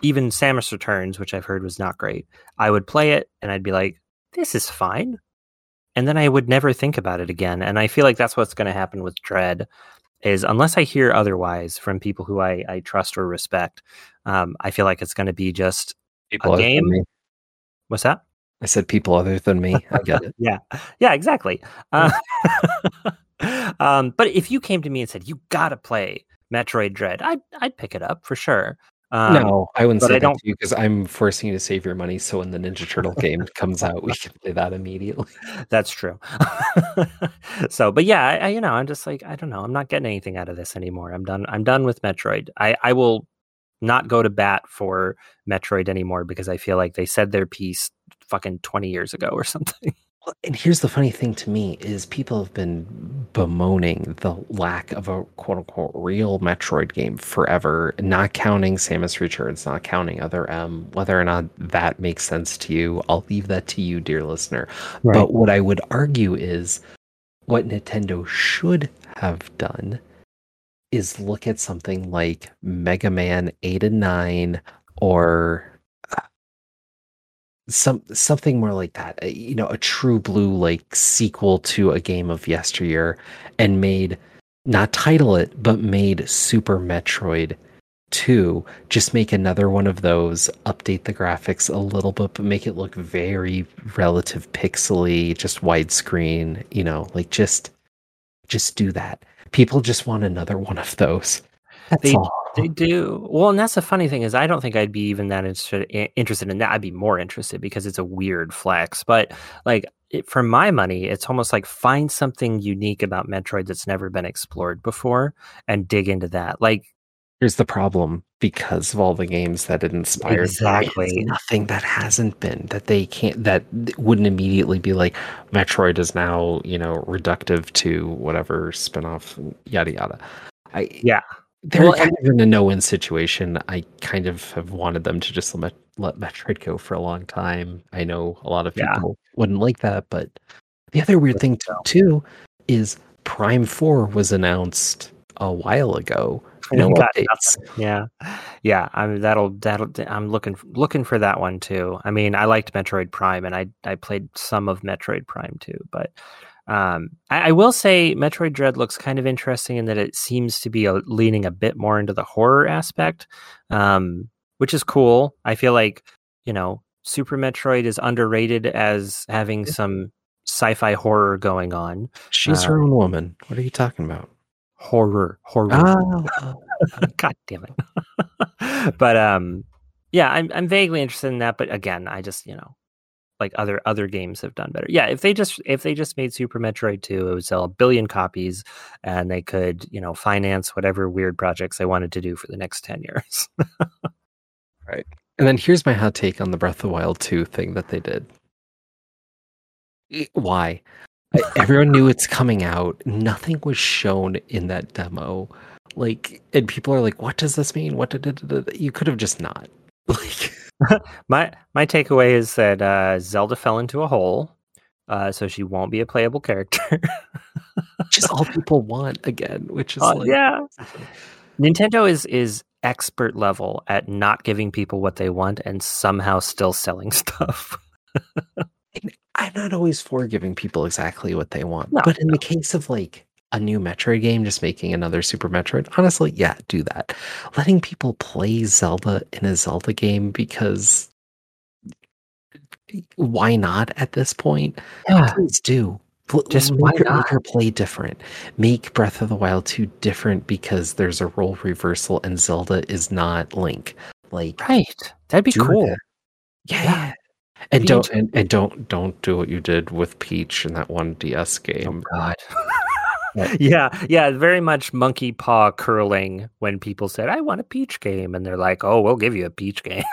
even Samus Returns, which I've heard was not great, I would play it and I'd be like, this is fine and then I would never think about it again. And I feel like that's what's going to happen with Dread. Is unless I hear otherwise from people who I, I trust or respect, um, I feel like it's going to be just people a game. What's that?
I said people other than me. I get it.
yeah, yeah, exactly. Uh, um, but if you came to me and said you got to play Metroid Dread, I'd I'd pick it up for sure.
Um, no, I wouldn't say I don't, you because I'm forcing you to save your money. So when the Ninja Turtle game comes out, we can play that immediately.
That's true. so, but yeah, I, I, you know, I'm just like, I don't know, I'm not getting anything out of this anymore. I'm done. I'm done with Metroid. I, I will not go to bat for Metroid anymore because I feel like they said their piece fucking 20 years ago or something.
And here's the funny thing to me is people have been bemoaning the lack of a quote unquote real Metroid game forever, not counting Samus Returns, not counting other M. Whether or not that makes sense to you, I'll leave that to you, dear listener. Right. But what I would argue is what Nintendo should have done is look at something like Mega Man 8 and 9 or some something more like that. uh, You know, a true blue like sequel to a game of yesteryear, and made not title it, but made Super Metroid. 2 just make another one of those update the graphics a little bit but make it look very relative pixely just widescreen you know like just just do that people just want another one of those that's
They-
all
They do well, and that's the funny thing is I don't think I'd be even that interested interested in that. I'd be more interested because it's a weird flex. But like it, for my money, it's almost like find something unique about Metroid that's never been explored before and dig into that. Like
here's the problem because of all the games that it inspired
Exactly.
nothing that hasn't been that they can't that wouldn't immediately be like metroid is now you know reductive to whatever spin-off yada yada i
Yeah.
They're
Well,
kind of in a no-win situation i kind of have wanted them to just let, let metroid go for a long time i know a lot of
Yeah.
people wouldn't like that but the other weird thing too is prime 4 was announced a while ago no updates
Yeah, yeah. I mean, that'll that'll. I'm looking looking for that one too. I mean, I liked Metroid Prime, and I I played some of Metroid Prime too. But um, I, I will say Metroid Dread looks kind of interesting in that it seems to be a, leaning a bit more into the horror aspect, um, which is cool. I feel like you know Super Metroid is underrated as having some sci-fi horror going on.
She's
Uh,
her own woman. What are you talking about?
Horror, horror.
Oh,
God damn it. but um yeah, I'm I'm vaguely interested in that, but again, I just, you know, like other other games have done better. Yeah, if they just if they just made Super Metroid 2, it would sell a billion copies and they could, you know, finance whatever weird projects they wanted to do for the next 10 years. Right.
And then here's my hot take on the Breath of the Wild 2 thing that they did. Why? Everyone knew it's coming out. Nothing was shown in that demo. Like, and people are like, "What does this mean? What did it?" You could have just not. Like,
my my takeaway is that uh Zelda fell into a hole. Uh, so she won't be a playable character.
just all people want again, which is
Uh,
like,
yeah. Nintendo is is expert level at not giving people what they want and somehow still selling stuff.
I'm not always for giving people exactly what they want.
No,
but in the case of like a new Metroid game, just making another Super Metroid, honestly, yeah, do that. Letting people play Zelda in a Zelda game because why not at this point? Yeah. Please do.
Just
make
why
her,
not?
make her play different. Make Breath of the Wild 2 different because there's a role reversal and Zelda is not Link. Like
Right. That'd be cool.
that. Yeah.
Yeah.
And don't and, and don't don't do what you did with Peach in that one DS oh game.
Oh God.
Yeah.
yeah, yeah, very much monkey paw curling when people said, I want a peach game. And they're like, oh, we'll give you a peach game.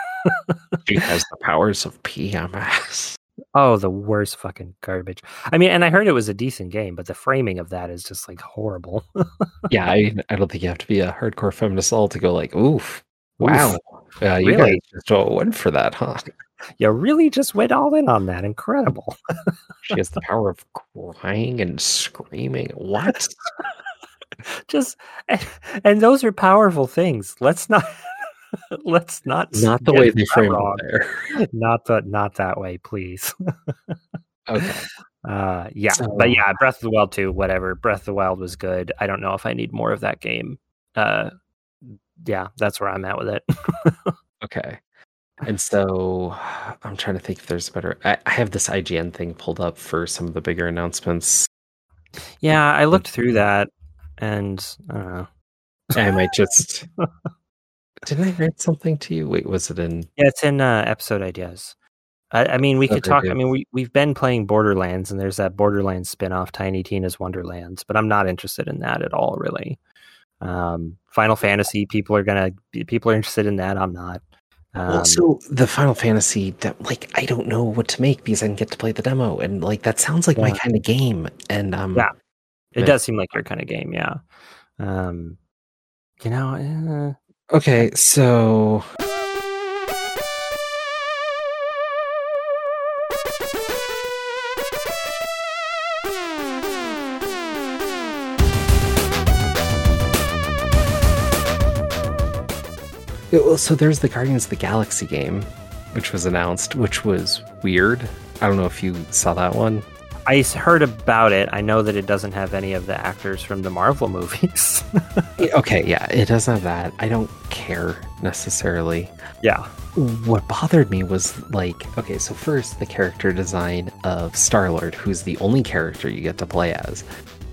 She has the powers of PMS.
oh, the worst fucking garbage. I mean, and I heard it was a decent game, but the framing of that is just like horrible.
yeah, I I don't think you have to be a hardcore feminist all to go like, oof, wow. Uh, you
Really?
guys just all went for that, huh?
You really just went all in on that. Incredible.
She has the power of crying and screaming. What?
just and those are powerful things let's not let's not
Not the way they frame it there.
not the not that way please
Okay.
uh yeah
So-
but yeah breath of the wild 2 whatever breath of the wild was good i don't know if i need more of that game uh yeah that's where i'm at with it
Okay. And so I'm trying to think if there's a better. I, I have this IGN thing pulled up for some of the bigger announcements.
yeah i looked through that and i don't know
I might just. Didn't I write something to you? Wait, was it in?
yeah it's in uh episode ideas I, I mean, we could talk. I mean, we we've been playing Borderlands, and there's that Borderlands spin-off, Tiny Tina's Wonderlands, but I'm not interested in that at all, really. Um, Final Fantasy, people are gonna people are interested in that. I'm not. Um,
well, so the Final Fantasy, de- like I don't know what to make because I didn't get to play the demo, and like that sounds like my kind of game. And um,
Yeah. it
yeah.
does seem like your kind of game, yeah. Um, you know, eh,
Okay, so Well, so there's the Guardians of the Galaxy game, which was announced, which was weird. I don't know if you saw that one.
I heard about it. I know that it doesn't have any of the actors from the Marvel movies.
okay, yeah, it doesn't have that. I don't care necessarily.
Yeah.
What bothered me was like, okay, so first the character design of Star Lord, who's the only character you get to play as,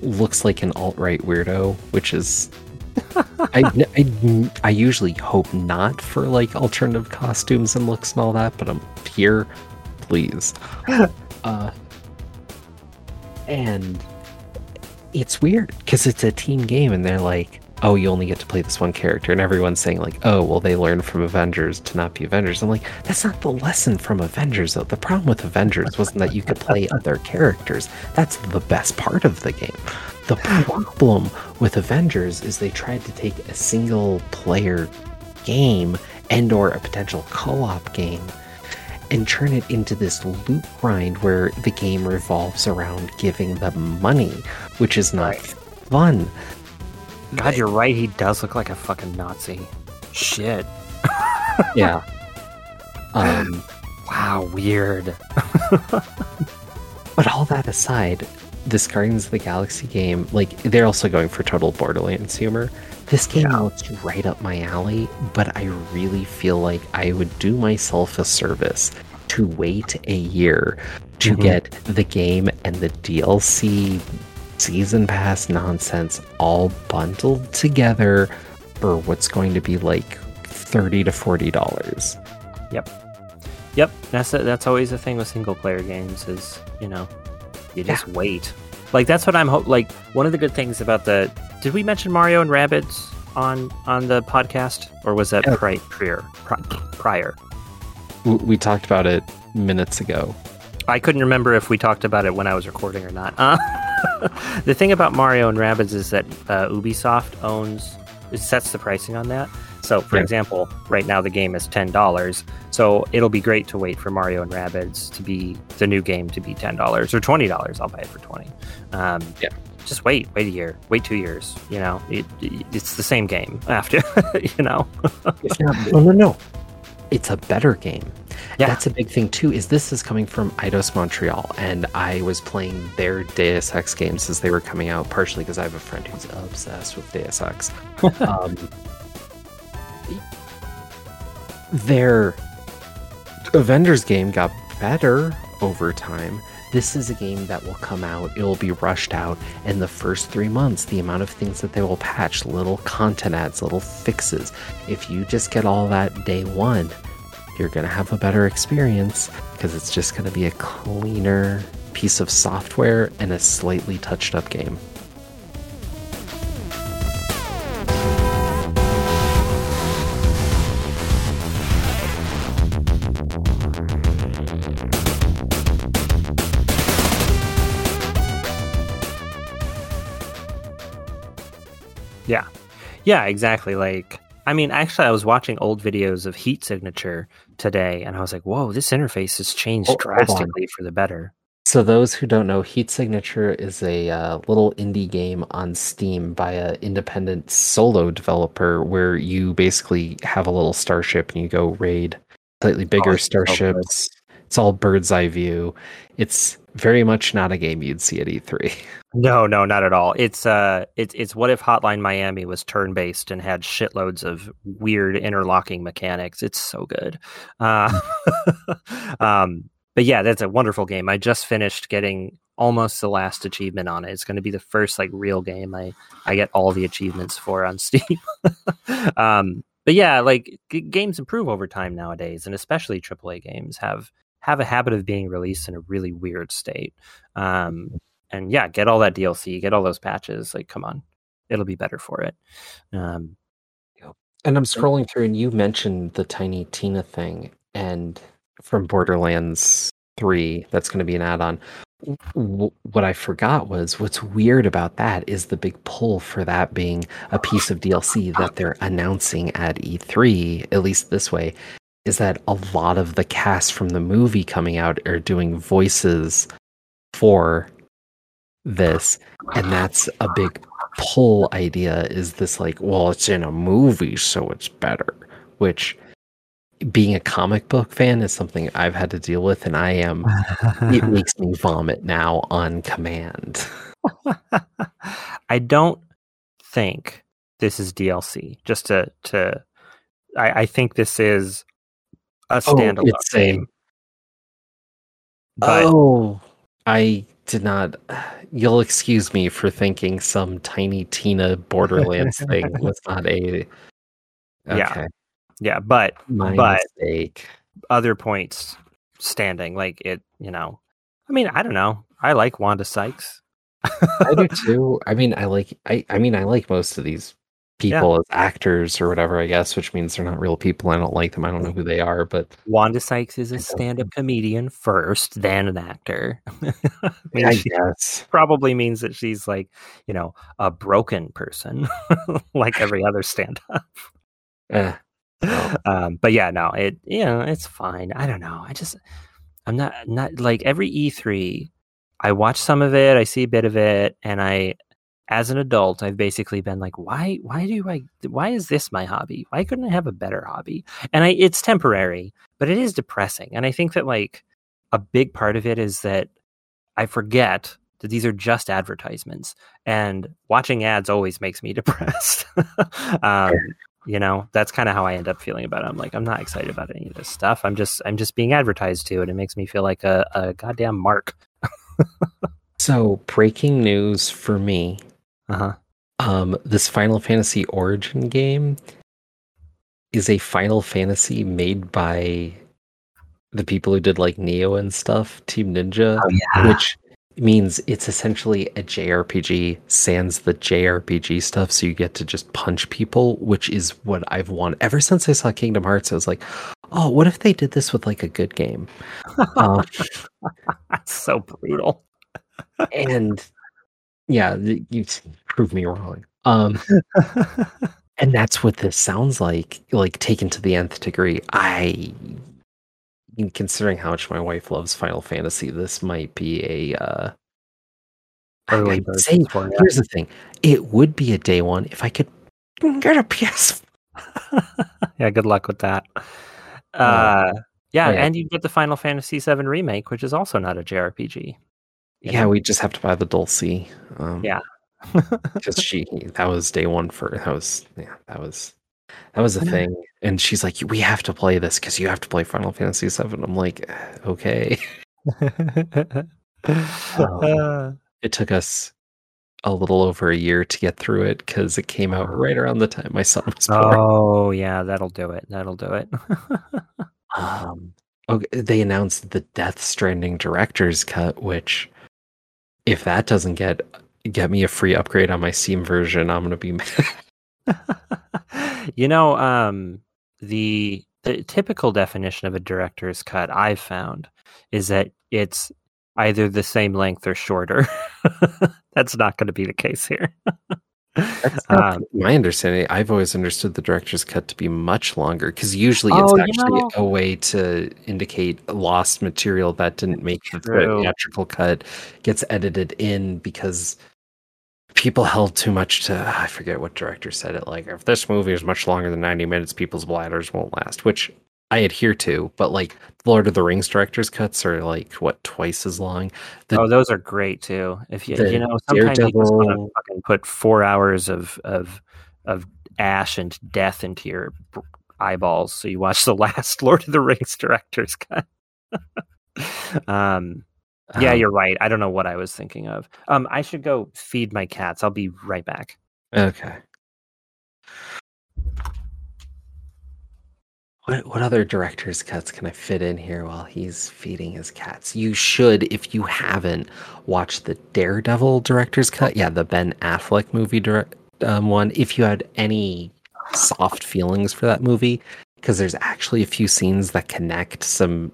looks like an alt right weirdo, which is. I, I, I usually hope not for like alternative costumes and looks and all that, but I'm here, please. Uh, and it's weird because it's a team game and they're like oh you only get to play this one character and everyone's saying like oh well they learned from avengers to not be avengers. I'm like that's not the lesson from avengers though. The problem with avengers wasn't that you could play other characters. That's the best part of the game the problem with avengers is they tried to take a single player game and or a potential co-op game and turn it into this loot grind where the game revolves around giving them money, which is not fun.
God, you're right. He does look like a fucking Nazi. Shit.
yeah. Um,
wow, weird.
but all that aside, this Guardians of the Galaxy game, like they're also going for total Borderlands humor. This game yeah. looks right up my alley, but I really feel like I would do myself a service to wait a year to mm-hmm. get the game and the DLC season pass nonsense all bundled together for what's going to be like 30 to 40 dollars.
Yep. Yep, that's a, that's always the thing with single player games is, you know, you just yeah. wait. Like that's what I'm ho- like one of the good things about the did we mention Mario and Rabbids on on the podcast, or was that pri- prior? Prior.
We talked about it minutes ago.
I couldn't remember if we talked about it when I was recording or not. Uh, the thing about Mario and Rabbids is that uh, Ubisoft owns it sets the pricing on that. So, for yeah. example, right now the game is ten dollars. So it'll be great to wait for Mario and Rabbids to be the new game to be ten dollars or twenty dollars. I'll buy it for twenty. Um, yeah just wait, wait a year, wait two years. You know, it, it, it's the same game after. you know,
no, no, no. It's a better game. Yeah. That's a big thing too. Is this is coming from Eidos Montreal, and I was playing their Deus Ex games as they were coming out, partially because I have a friend who's obsessed with Deus Ex. um, their Avengers game got better over time. This is a game that will come out, it will be rushed out, and the first three months, the amount of things that they will patch, little content ads, little fixes, if you just get all that day one, you're going to have a better experience because it's just going to be a cleaner piece of software and a slightly touched up game.
Yeah, exactly. Like, I mean, actually, I was watching old videos of Heat Signature today, and I was like, whoa, this interface has changed oh, drastically for the better.
So, those who don't know, Heat Signature is a uh, little indie game on Steam by an independent solo developer where you basically have a little starship and you go raid slightly bigger oh, starships. It's all bird's eye view. It's very much not a game you'd see at E3.
No, no, not at all. It's uh, it's it's what if Hotline Miami was turn based and had shitloads of weird interlocking mechanics. It's so good. Uh, um, but yeah, that's a wonderful game. I just finished getting almost the last achievement on it. It's going to be the first like real game I I get all the achievements for on Steam. um, but yeah, like g- games improve over time nowadays, and especially AAA games have have a habit of being released in a really weird state. Um, and yeah, get all that DLC, get all those patches. Like, come on, it'll be better for it. Um,
and I'm scrolling through, and you mentioned the Tiny Tina thing, and from Borderlands Three, that's going to be an add-on. what I forgot was what's weird about that is the big pull for that being a piece of DLC that they're announcing at E3, at least this way, is that a lot of the cast from the movie coming out are doing voices for this and that's a big pull idea is this like well it's in a movie so it's better which being a comic book fan is something I've had to deal with, and I am. it makes me vomit now on command.
I don't think this is DLC. Just to to, I, I think this is a oh, standalone
oh,
game.
But, oh, I did not. You'll excuse me for thinking some tiny Tina Borderlands thing was not a.
Okay. Yeah, yeah, but
My
but
mistake.
other points standing like it. You know, I mean, I don't know. I like Wanda Sykes.
I do too. I mean, I like. I. I mean, I like most of these people yeah. as actors or whatever, I guess, which means they're not real people. I don't like them. I don't know who they are, but
Wanda Sykes is a stand-up comedian first, then an actor.
I, mean, I guess
probably means that she's like, you know, a broken person, like every other stand-up.
Eh.
Um, but yeah, no, it you know, it's fine. I don't know. I just I'm not not like every E3 I watch some of it, I see a bit of it, and I as an adult, I've basically been like, why, why do I, why is this my hobby? Why couldn't I have a better hobby? And I, it's temporary, but it is depressing. And I think that like a big part of it is that I forget that these are just advertisements and watching ads always makes me depressed. um, you know, that's kind of how I end up feeling about it. I'm like, I'm not excited about any of this stuff. I'm just, I'm just being advertised to, and it makes me feel like a, a goddamn mark.
so breaking news for me
uh-huh.
Um, this Final Fantasy Origin game is a Final Fantasy made by the people who did like Nioh and stuff, Team Ninja,
oh, yeah.
which means it's essentially a JRPG sans the JRPG stuff. So you get to just punch people, which is what I've wanted ever since I saw Kingdom Hearts. I was like, oh, what if they did this with like a good game?
um, That's so brutal.
and yeah, you prove me wrong. Um, and that's what this sounds like, like taken to the nth degree. I, considering how much my wife loves Final Fantasy, this might be a. Uh, I, say, here's the thing: it would be a day one if I could get a PS.
yeah, good luck with that. Uh, uh yeah, yeah, and you get the Final Fantasy VII remake, which is also not a JRPG.
Yeah, know? we just have to buy the Dulcie.
Um, yeah,
because she that was day one for that was yeah that was that was a thing. And she's like, we have to play this because you have to play Final Fantasy VII. I'm like, okay. um, it took us a little over a year to get through it because it came out right around the time my son was born.
Oh yeah, that'll do it. That'll do it.
um, okay, they announced the Death Stranding director's cut, which if that doesn't get get me a free upgrade on my Steam version, I'm gonna be
you know, um, the the typical definition of a director's cut I've found is that it's either the same length or shorter. That's not going to be the case here.
That's um, my understanding. I've always understood the director's cut to be much longer because usually it's oh, actually a way to indicate lost material that didn't make the theatrical cut gets edited in because people held too much to. I forget what director said it. Like, if this movie is much longer than 90 minutes, people's bladders won't last, which I adhere to, but like Lord of the Rings director's cuts are like what twice as long.
The, oh, those are great too. If you you know sometimes Daredevil, you just want to fucking put four hours of of of ash and death into your eyeballs, so you watch the last Lord of the Rings director's cut. um, yeah, um, you're right. I don't know what I was thinking of. Um, I should go feed my cats. I'll be right back.
Okay. What what other director's cuts can I fit in here while he's feeding his cats? You should, if you haven't, watch the Daredevil director's cut. Yeah, the Ben Affleck movie direct um, one. If you had any soft feelings for that movie, because there's actually a few scenes that connect some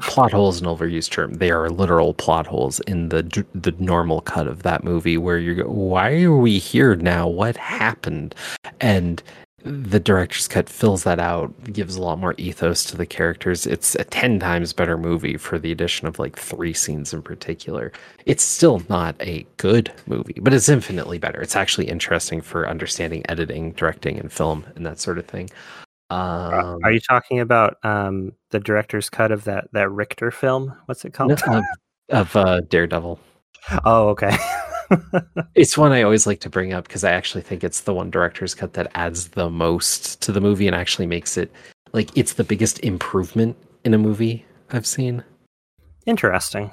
plot holes an overused term they are literal plot holes in the the normal cut of that movie where you go why are we here now what happened and the director's cut fills that out, gives a lot more ethos to the characters. It's a 10 times better movie for the addition of like three scenes in particular. It's still not a good movie, but it's infinitely better. It's actually interesting for understanding editing, directing, and film and that sort of thing. Um,
Are you talking about um, the director's cut of that that Richter film? What's it called?
of, of uh, Daredevil?
Oh, okay.
It's one I always like to bring up because I actually think it's the one director's cut that adds the most to the movie and actually makes it like it's the biggest improvement in a movie I've seen.
Interesting.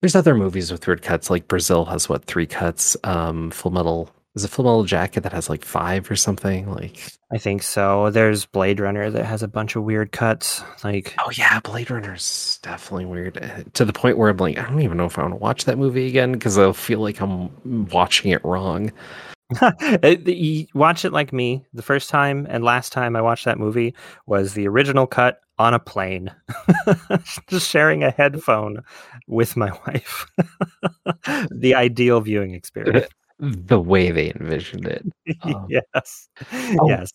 There's other movies with weird cuts, like Brazil has what three cuts. Um, Full Metal is a Full Metal Jacket that has like five or something. Like,
I think so. There's Blade Runner that has a bunch of weird cuts. Like,
oh yeah, Blade Runner's definitely weird uh, to the point where I'm like, I don't even know if I want to watch that movie again because I'll feel like I'm watching it wrong.
watch it like me. The first time and last time I watched that movie was the original cut on a plane, just sharing a headphone with my wife. the ideal viewing experience.
The way they envisioned it. Um,
yes.
Oh.
Yes.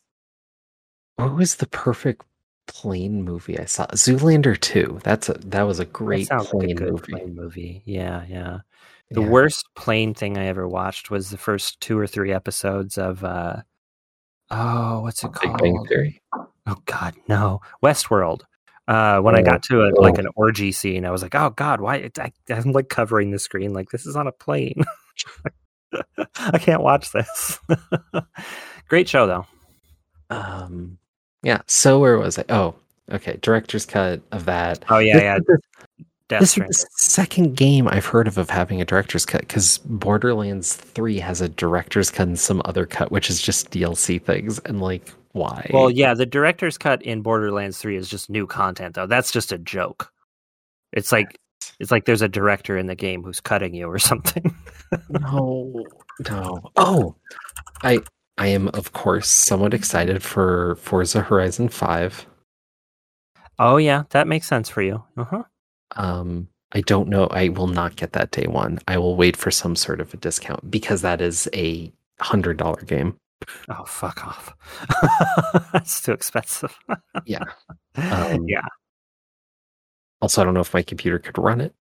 What was the perfect plane movie I saw? Zoolander 2. That's a that was a great
sounds like a
plane movie.
plane movie. Yeah, yeah. The
Yeah.
worst plane thing I ever watched was the first two or three episodes of uh oh, what's it
Big
called?
Bang Theory.
Oh God, no, Westworld. Uh, when I
Oh,
got to a, like
oh.
an orgy scene, I was like, "Oh God, why?" I, I'm like covering the screen, like this is on a plane. I can't watch this. Great show though.
Um yeah, so where was I? Oh, okay. Director's cut of that.
Oh yeah,
This
yeah. Death
This is the second game I've heard of of having a director's cut because Borderlands 3 has a director's cut and some other cut, which is just DLC things. And like, why?
Well, yeah, the director's cut in Borderlands 3 is just new content though. That's just a joke. It's like it's like there's a director in the game who's cutting you or something.
no, no. Oh, I I am of course somewhat excited for Forza Horizon 5.
oh yeah, that makes sense for you. Uh-huh.
Um, I don't know. I will not get that day one. I will wait for some sort of a discount because that is a hundred dollar game.
Oh fuck off. That's too expensive.
Yeah. Um,
yeah.
Also, I don't know if my computer could run it.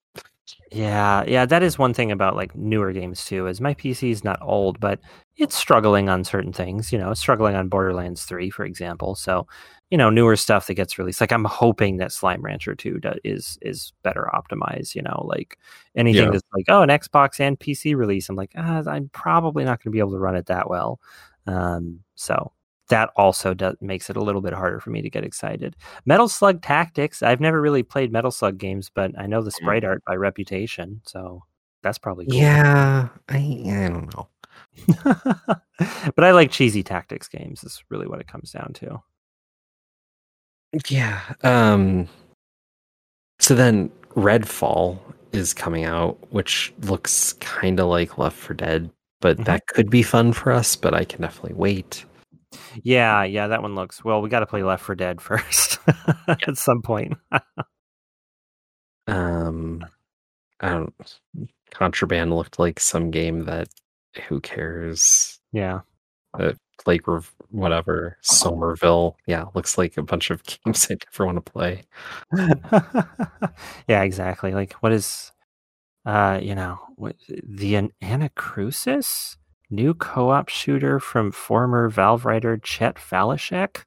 Yeah, yeah, that is one thing about like newer games too. Is my PC is not old, but it's struggling on certain things. You know, it's struggling on Borderlands Three, for example. So, you know, newer stuff that gets released. Like I'm hoping that Slime Rancher Two do, is is better optimized. You know, like anything
Yeah.
that's like oh an Xbox and PC release. I'm like ah, I'm probably not going to be able to run it that well. Um, so that also does makes it a little bit harder for me to get excited. Metal Slug Tactics. I've never really played Metal Slug games, but I know the sprite art by reputation, so that's probably cool.
Yeah, I I don't know.
but I like cheesy tactics games. Is really what it comes down to.
Yeah. Um. So then Redfall is coming out, which looks kind of like Left 4 Dead, but
Mhm.
that could be fun for us. But I can definitely wait.
Yeah, yeah, that one looks well. We got to play Left 4 Dead first at some point.
Um, I don't. Contraband looked like some game that who cares?
yeah,
Like whatever Somerville. Yeah, looks like a bunch of games I never want to play.
yeah, exactly. Like, what is, uh, you know, what, the An- Anacrusis new co-op shooter from former Valve writer Chet Faliszek?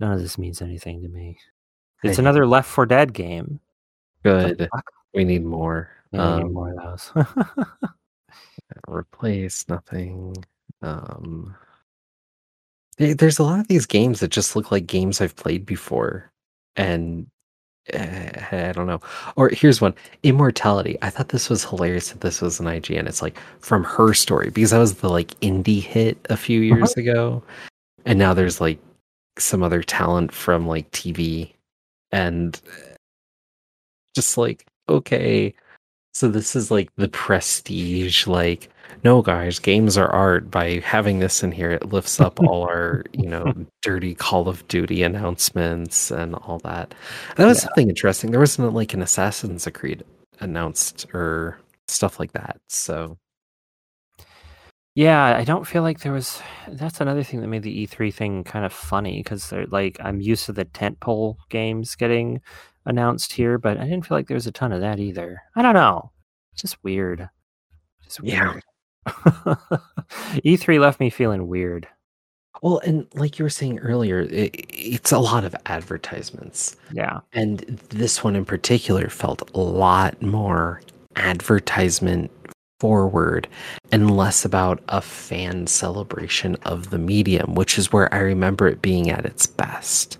None of this means anything to me. It's
Hey.
another Left 4 Dead game.
Good. We need more.
Yeah, we need
Um,
more of those.
replace nothing. Um, there's a lot of these games that just look like games I've played before, and I don't know. Or here's one: Immortality. I thought this was hilarious that this was an IGN. It's like from her story because that was the like indie hit a few years ago, and now there's like some other talent from like TV, and uh, just like okay. So this is like the prestige, like no guys, games are art. By having this in here, it lifts up all our, you know, dirty Call of Duty announcements and all that. That was
Yeah.
something interesting. There wasn't like an Assassin's Creed announced or stuff like that. So
Yeah, I don't feel like there was. That's another thing that made the E3 thing kind of funny because they're like I'm used to the tentpole games getting announced here, but I didn't feel like there was a ton of that either. I don't know, It's just weird. Just
Yeah.
E3 left me feeling weird.
Well, and like you were saying earlier, it, it's a lot of advertisements.
Yeah.
And this one in particular felt a lot more advertisement forward and less about a fan celebration of the medium, which is where I remember it being at its best.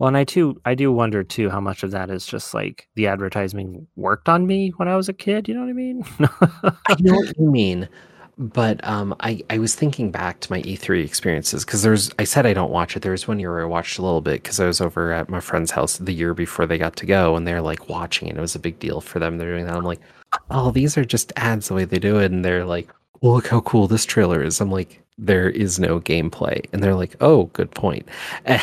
Well, and I too, I do wonder too how much of that is just like the advertising worked on me when I was a kid. You know what I mean?
I know what you mean, but um, I I was thinking back to my E3 experiences because there's I said I don't watch it. There was one year where I watched a little bit because I was over at my friend's house the year before they got to go, and they're like watching it. It was a big deal for them. They're doing that. I'm like, oh, these are just ads the way they do it, and they're like, well, look how cool this trailer is. I'm like, there is no gameplay, and they're like, oh, good point. And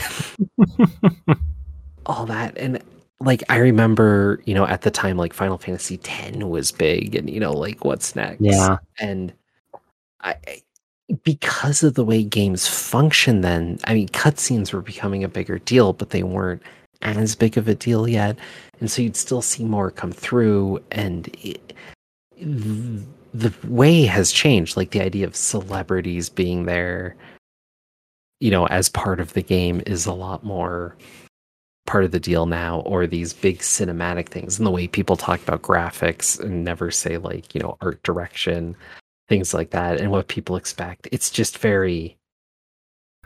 all that and like I remember, you know, at the time like Final Fantasy X was big and you know, like what's next?
Yeah.
And I because of the way games function then, I mean cutscenes were becoming a bigger deal, but they weren't as big of a deal yet. And so you'd still see more come through and it, the way has changed like the idea of celebrities being there you know as part of the game is a lot more part of the deal now or these big cinematic things and the way people talk about graphics and never say like you know art direction things like that and what people expect. It's just very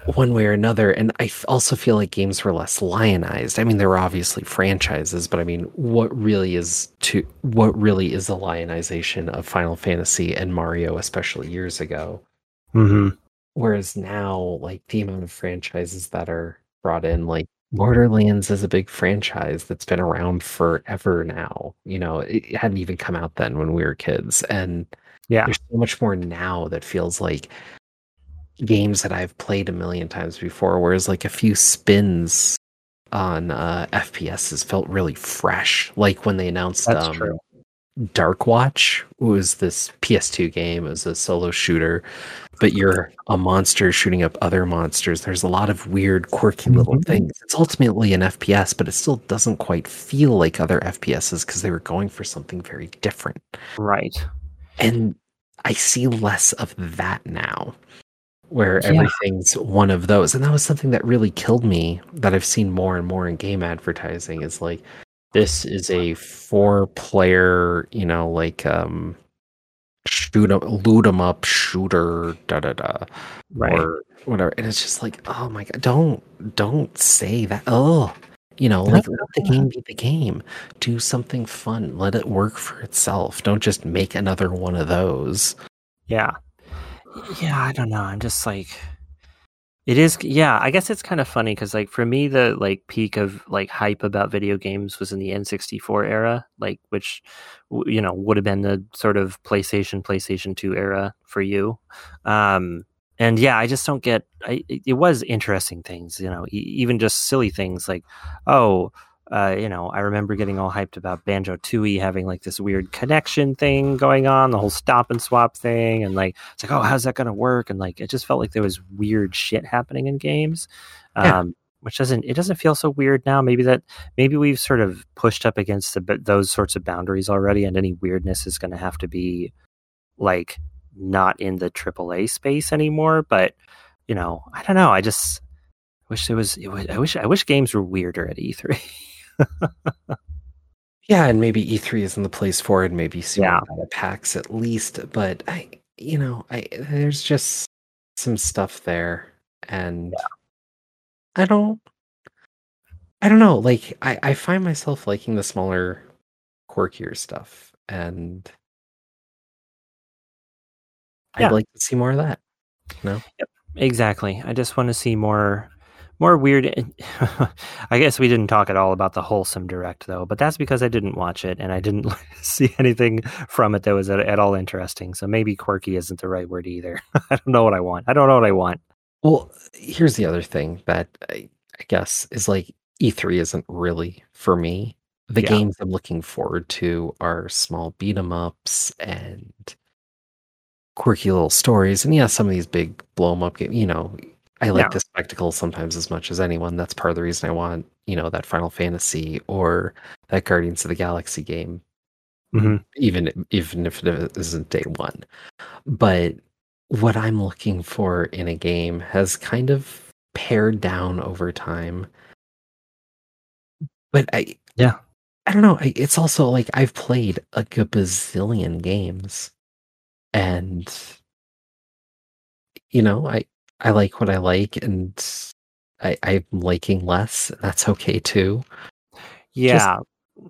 one way or another and I also feel like games were less lionized i mean there were obviously franchises but i mean what really is to what really is the lionization of final fantasy and mario especially years ago
mm-hmm.
whereas now like the amount of franchises that are brought in like Borderlands is a big franchise that's been around forever now. You know, it hadn't even come out then when we were kids. And
yeah,
there's so much more now that feels like games that I've played a million times before, whereas like a few spins on uh, FPS has felt really fresh. Like when they announced
That's
um,
true.
Darkwatch was this PS2 game. It was a solo shooter, but you're a monster shooting up other monsters. There's a lot of weird, quirky little
Mhm.
things. It's ultimately an FPS, but it still doesn't quite feel like other FPSs because they were going for something very different.
Right.
And I see less of that now, where
Yeah.
everything's one of those. And that was something that really killed me that I've seen more and more in game advertising is like, this is a four player, you know, like um shoot 'em, loot 'em up shooter, da da da,
Right.
or whatever. And it's just like, oh my god, don't don't say that. Oh, you know, like let the game be the game. Do something fun. Let it work for itself. Don't just make another one of those.
Yeah. Yeah, I don't know. I'm just like it is yeah, I guess it's kind of funny cuz like for me the like peak of like hype about video games was in the N64 era, like which you know would have been the sort of PlayStation PlayStation 2 era for you. Um and yeah, I just don't get I it was interesting things, you know, even just silly things like oh, uh, you know, I remember getting all hyped about Banjo Tooie having like this weird connection thing going on, the whole stop and swap thing, and like it's like, oh, how's that gonna work? And like it just felt like there was weird shit happening in games,
Yeah.
um, which doesn't it doesn't feel so weird now. Maybe that maybe we've sort of pushed up against the, those sorts of boundaries already, and any weirdness is going to have to be like not in the AAA space anymore. But you know, I don't know. I just wish there was. It was I wish I wish games were weirder at E E3.
Yeah, and maybe E3 isn't the place for it. Maybe see
Yeah.
more out of PAX at least. But I, you know, I there's just some stuff there, and I don't, I don't know. Like I, I find myself liking the smaller, quirkier stuff, and
Yeah.
I'd like to see more of that. No?
Yep, exactly. I just want to see more more weird I guess we didn't talk at all about the wholesome direct though, but that's because I didn't watch it and I didn't see anything from it that was at, at all interesting. So maybe quirky isn't the right word either. I don't know what I want. I don't know what I want.
Well, here's the other thing that I, I guess is like E3 isn't really for me. The
Yeah.
games I'm looking forward to are small beat 'em ups and quirky little stories. And yeah, some of these big blow 'em up games, you know, I like the spectacle sometimes as much as anyone. That's part of the reason I want, you know, that Final Fantasy or that Guardians of the Galaxy game
Mhm.
even even if it isn't day one. But what I'm looking for in a game has kind of pared down over time. But I
Yeah.
I don't know. It's also like I've played a bazillion games, and you know, I I like what I like, and I I'm liking less. That's okay too.
Yeah.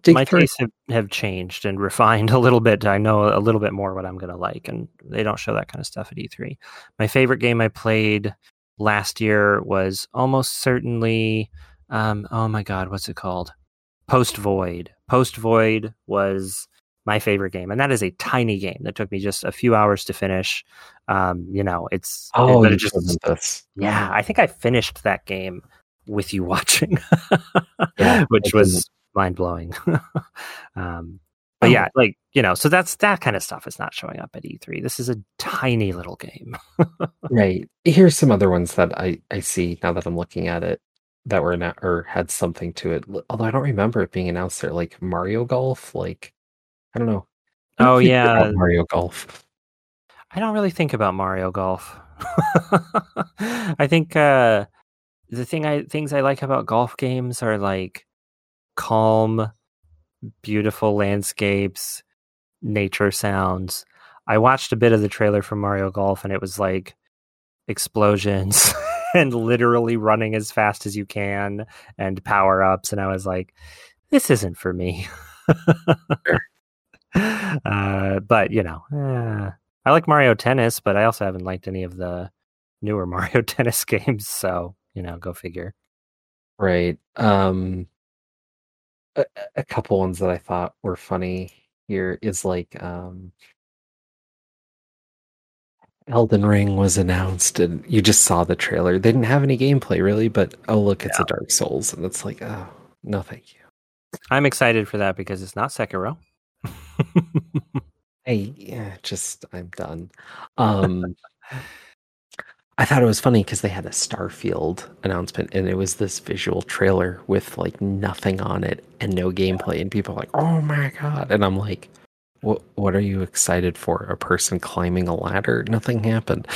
My
through-
tastes have, have changed and refined a little bit. I know a little bit more what I'm going to like, and they don't show that kind of stuff at E3. My favorite game I played last year was almost certainly, um, oh my God, what's it called? Post Void. Post Void was my favorite game, and that is a tiny game that took me just a few hours to finish. Um, you know, it's
Oh, you
it just
this.
yeah, I think I finished that game with you watching,
Yeah,
which was mind blowing. um, but
Oh.
yeah, like you know, so that's that kind of stuff is not showing up at E3. This is a tiny little game.
Right. Here's some other ones that I I see now that I'm looking at it that were not or had something to it. Although I don't remember it being announced there, like Mario Golf. Like I don't know. I don't
Oh, yeah.
Mario Golf.
I don't really think about Mario Golf. I think uh, the thing I things I like about golf games are like calm, beautiful landscapes, nature sounds. I watched a bit of the trailer for Mario Golf and it was like explosions and literally running as fast as you can and power ups and I was like this isn't for me. uh, but you know, eh, I like Mario Tennis, but I also haven't liked any of the newer Mario Tennis games, so you know, go figure.
Right. Um a, a couple ones that I thought were funny here is like um Elden Ring was announced and you just saw the trailer. They didn't have any gameplay really, but oh look, it's a Dark Souls and it's like, oh, no thank you.
I'm excited for that because it's not Sekiro.
Hey, yeah, just I'm done. Um I thought it was funny because they had a Starfield announcement and it was this visual trailer with like nothing on it and no gameplay and people are like, "Oh my god." And I'm like, "What what are you excited for? A person climbing a ladder? Nothing happened."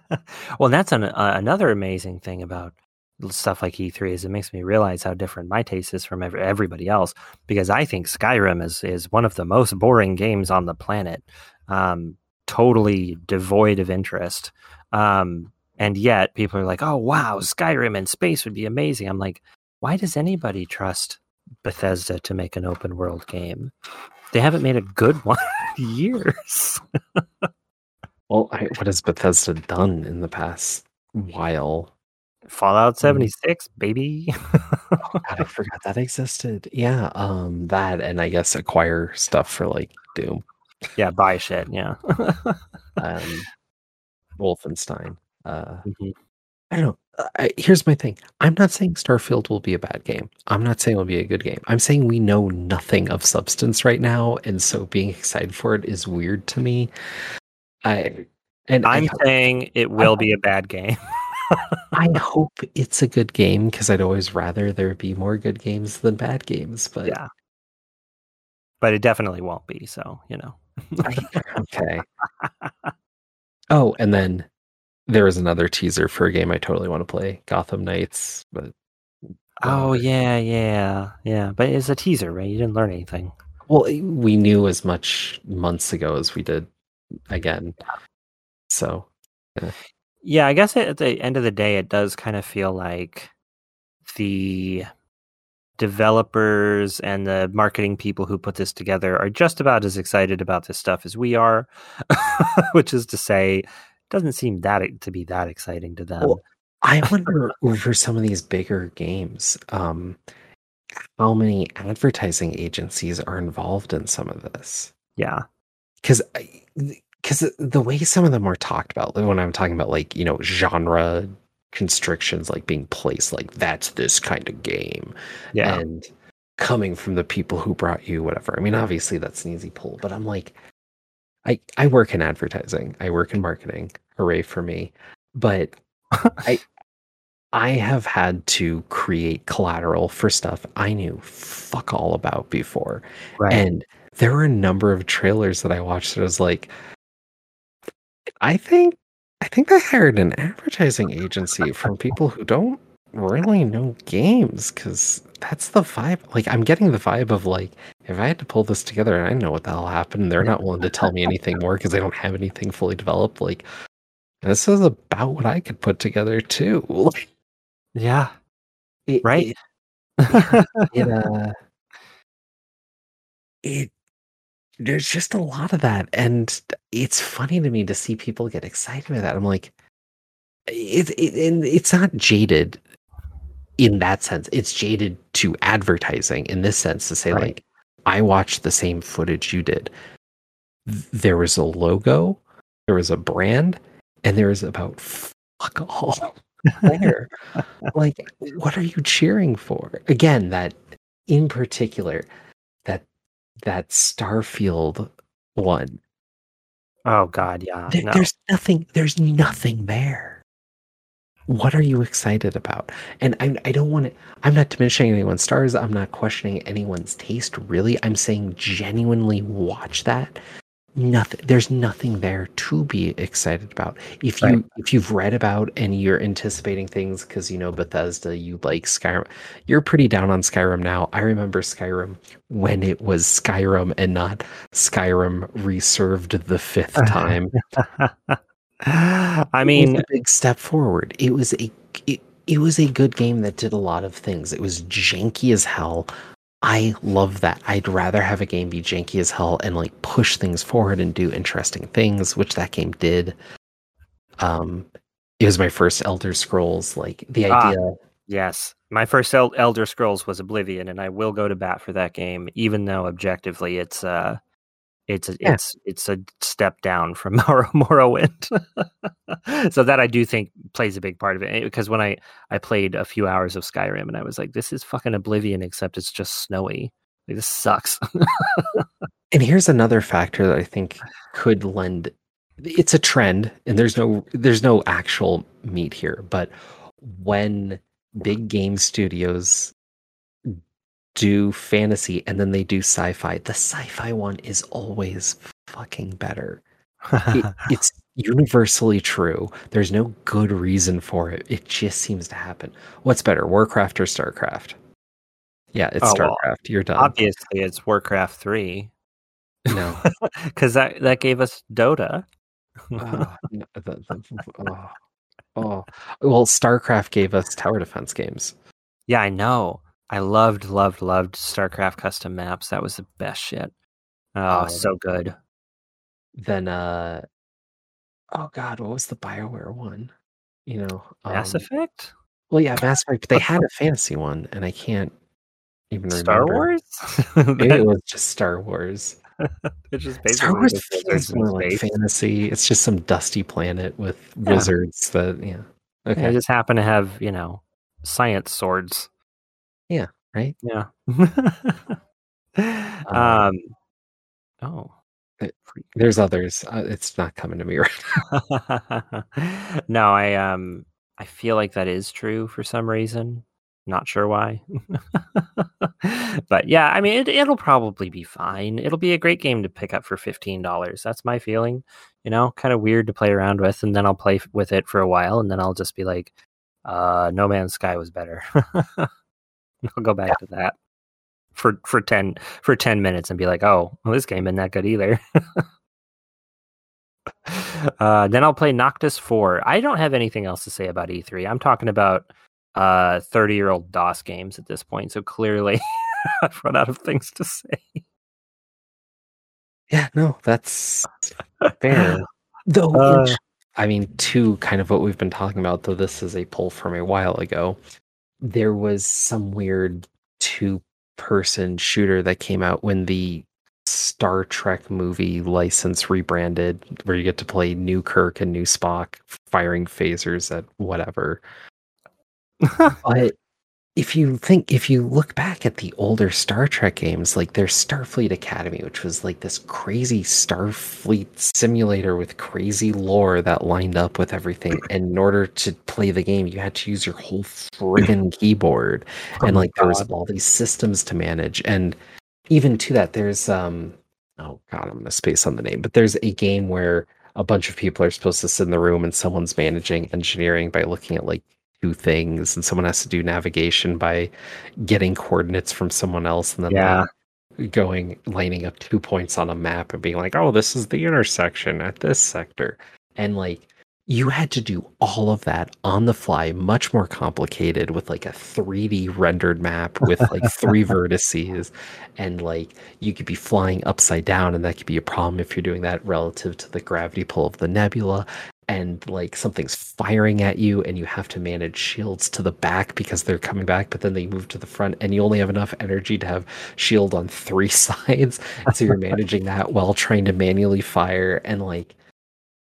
well, that's an, uh, another amazing thing about stuff like E3 is it makes me realize how different my taste is from ev- everybody else because I think Skyrim is is one of the most boring games on the planet, um, totally devoid of interest. Um, and yet people are like, "Oh wow, Skyrim in space would be amazing." I'm like, why does anybody trust Bethesda to make an open world game? They haven't made a good one in years.
Well, I, what has Bethesda done in the past while?
Fallout 76, baby.
God, I forgot that existed. Yeah, um that and I guess acquire stuff for like Doom.
yeah, buy shit. Yeah.
um, Wolfenstein. Uh,
Mhm.
I don't know. I, here's my thing. I'm not saying Starfield will be a bad game. I'm not saying it'll be a good game. I'm saying we know nothing of substance right now, and so being excited for it is weird to me. I and I,
I'm saying it will be a bad game.
I hope it's a good game because I'd always rather there be more good games than bad games. But
yeah. But it definitely won't be. So, you know.
Okay. Oh, and then there was another teaser for a game I totally want to play, Gotham Knights. But
Oh, yeah, yeah, yeah. But it's a teaser, right? You didn't learn anything.
well, eh, we knew as much months ago as we did again. So
Yeah, I guess at the end of the day, it does kind of feel like the developers and the marketing people who put this together are just about as excited about this stuff as we are, which is to say, it doesn't seem that to be that exciting to them.
Well, I wonder for some of these bigger games, um, how many advertising agencies are involved in some of this?
yeah,
because because the way some of them were talked about when i'm talking about like you know genre constrictions like being placed like that's this kind of game
yeah,
and coming from the people who brought you whatever. I mean obviously that's an easy pull but i'm like i i work in advertising. I work in marketing. Hooray for me. But i i have had to create collateral for stuff i knew fuck all about before.
Right.
and there were a number of trailers that I watched that I was like, I think I think they hired an advertising agency from people who don't really know games because that's the vibe. Like, I'm getting the vibe of like, if I had to pull this together and I know what the hell happened, they're not willing to tell me anything more because they don't have anything fully developed. Like, this is about what I could put together too.
yeah.
It,
right.
It, it, uh, it there's just a lot of that and it's funny to me to see people get excited with that. I'm like it, it and it's not jaded in that sense. It's jaded to advertising in this sense to say right. like i watched the same footage you did. There was a logo there was a brand and there was about fuck all there. Like what are you cheering for? Again that in particular that Starfield one.
Oh God, yeah.
There, no. There's nothing. There's nothing there. What are you excited about? And I, I don't want to. I'm not diminishing anyone's stars. I'm not questioning anyone's taste. Really, I'm saying genuinely watch that nothing there's nothing there to be excited about. If you right. if you've read about and you're anticipating things because you know bethesda you like skyrim you're pretty down on skyrim now. I remember skyrim when it was skyrim and not skyrim reserved the fifth time.
I mean
a big step forward. It was a it, it was a good game that did a lot of things. It was janky as hell I love that. I'd rather have a game be janky as hell and like push things forward and do interesting things, which that game did. Um, it was my first Elder Scrolls. Like the ah, idea.
Yes, my first El- Elder Scrolls was Oblivion, and I will go to bat for that game, even though objectively it's uh it's a, yeah. it's it's a step down from Morrowind. so that I do think plays a big part of it because when I I played a few hours of Skyrim and I was like, this is fucking Oblivion except it's just snowy. Like, this sucks.
and here's another factor that I think could lend. It's a trend, and there's no there's no actual meat here, but when big game studios do fantasy and then they do sci-fi. The sci-fi one is always fucking better. it, it's universally true. There's no good reason for it. It just seems to happen. What's better, Warcraft or StarCraft? Yeah, it's oh, StarCraft. Well, You're done.
Obviously, it's Warcraft 3.
No.
Cuz that that gave us Dota.
oh, the, oh, oh. Well, StarCraft gave us tower defense games.
Yeah, I know. I loved, loved, loved StarCraft custom maps. That was the best shit. Oh, um, so good.
Then, uh, oh god, what was the Bioware one? You know,
Mass um, Effect.
Well, yeah, Mass Effect. They had a fantasy one, and I can't even
Star
remember.
Wars.
Maybe it was just Star Wars.
it's just basically Star Wars
feels more like fantasy. It's just some dusty planet with yeah. wizards that yeah.
Okay. I just happen to have you know science swords.
Yeah, right?
Yeah. um, um, oh.
There's others. Uh, it's not coming to me right now.
no, I um I feel like that is true for some reason. Not sure why. but yeah, I mean it it'll probably be fine. It'll be a great game to pick up for $15. That's my feeling. You know, kind of weird to play around with and then I'll play with it for a while and then I'll just be like uh No Man's Sky was better. I'll go back yeah. to that for for ten for ten minutes and be like, oh, well, this game isn't that good either. uh, then I'll play Noctis Four. I don't have anything else to say about E3. I'm talking about uh 30 year old DOS games at this point. So clearly, I've run out of things to say.
Yeah, no, that's fair. Though, uh, I mean, to kind of what we've been talking about, though this is a poll from a while ago there was some weird two person shooter that came out when the Star Trek movie license rebranded, where you get to play new Kirk and new Spock firing phasers at whatever. but if you think if you look back at the older Star Trek games, like there's Starfleet Academy, which was like this crazy Starfleet simulator with crazy lore that lined up with everything. And in order to play the game, you had to use your whole friggin' keyboard. Oh and like there was all these systems to manage. And even to that, there's um oh god, I'm gonna space on the name, but there's a game where a bunch of people are supposed to sit in the room and someone's managing engineering by looking at like two things and someone has to do navigation by getting coordinates from someone else and then
Yeah.
going lining up two points on a map and being like oh this is the intersection at this sector. And like you had to do all of that on the fly much more complicated with like a 3d rendered map with like three vertices. And like you could be flying upside down and that could be a problem if you're doing that relative to the gravity pull of the nebula and like something's firing at you and you have to manage shields to the back because they're coming back but then they move to the front and you only have enough energy to have shield on three sides so you're managing that while trying to manually fire and like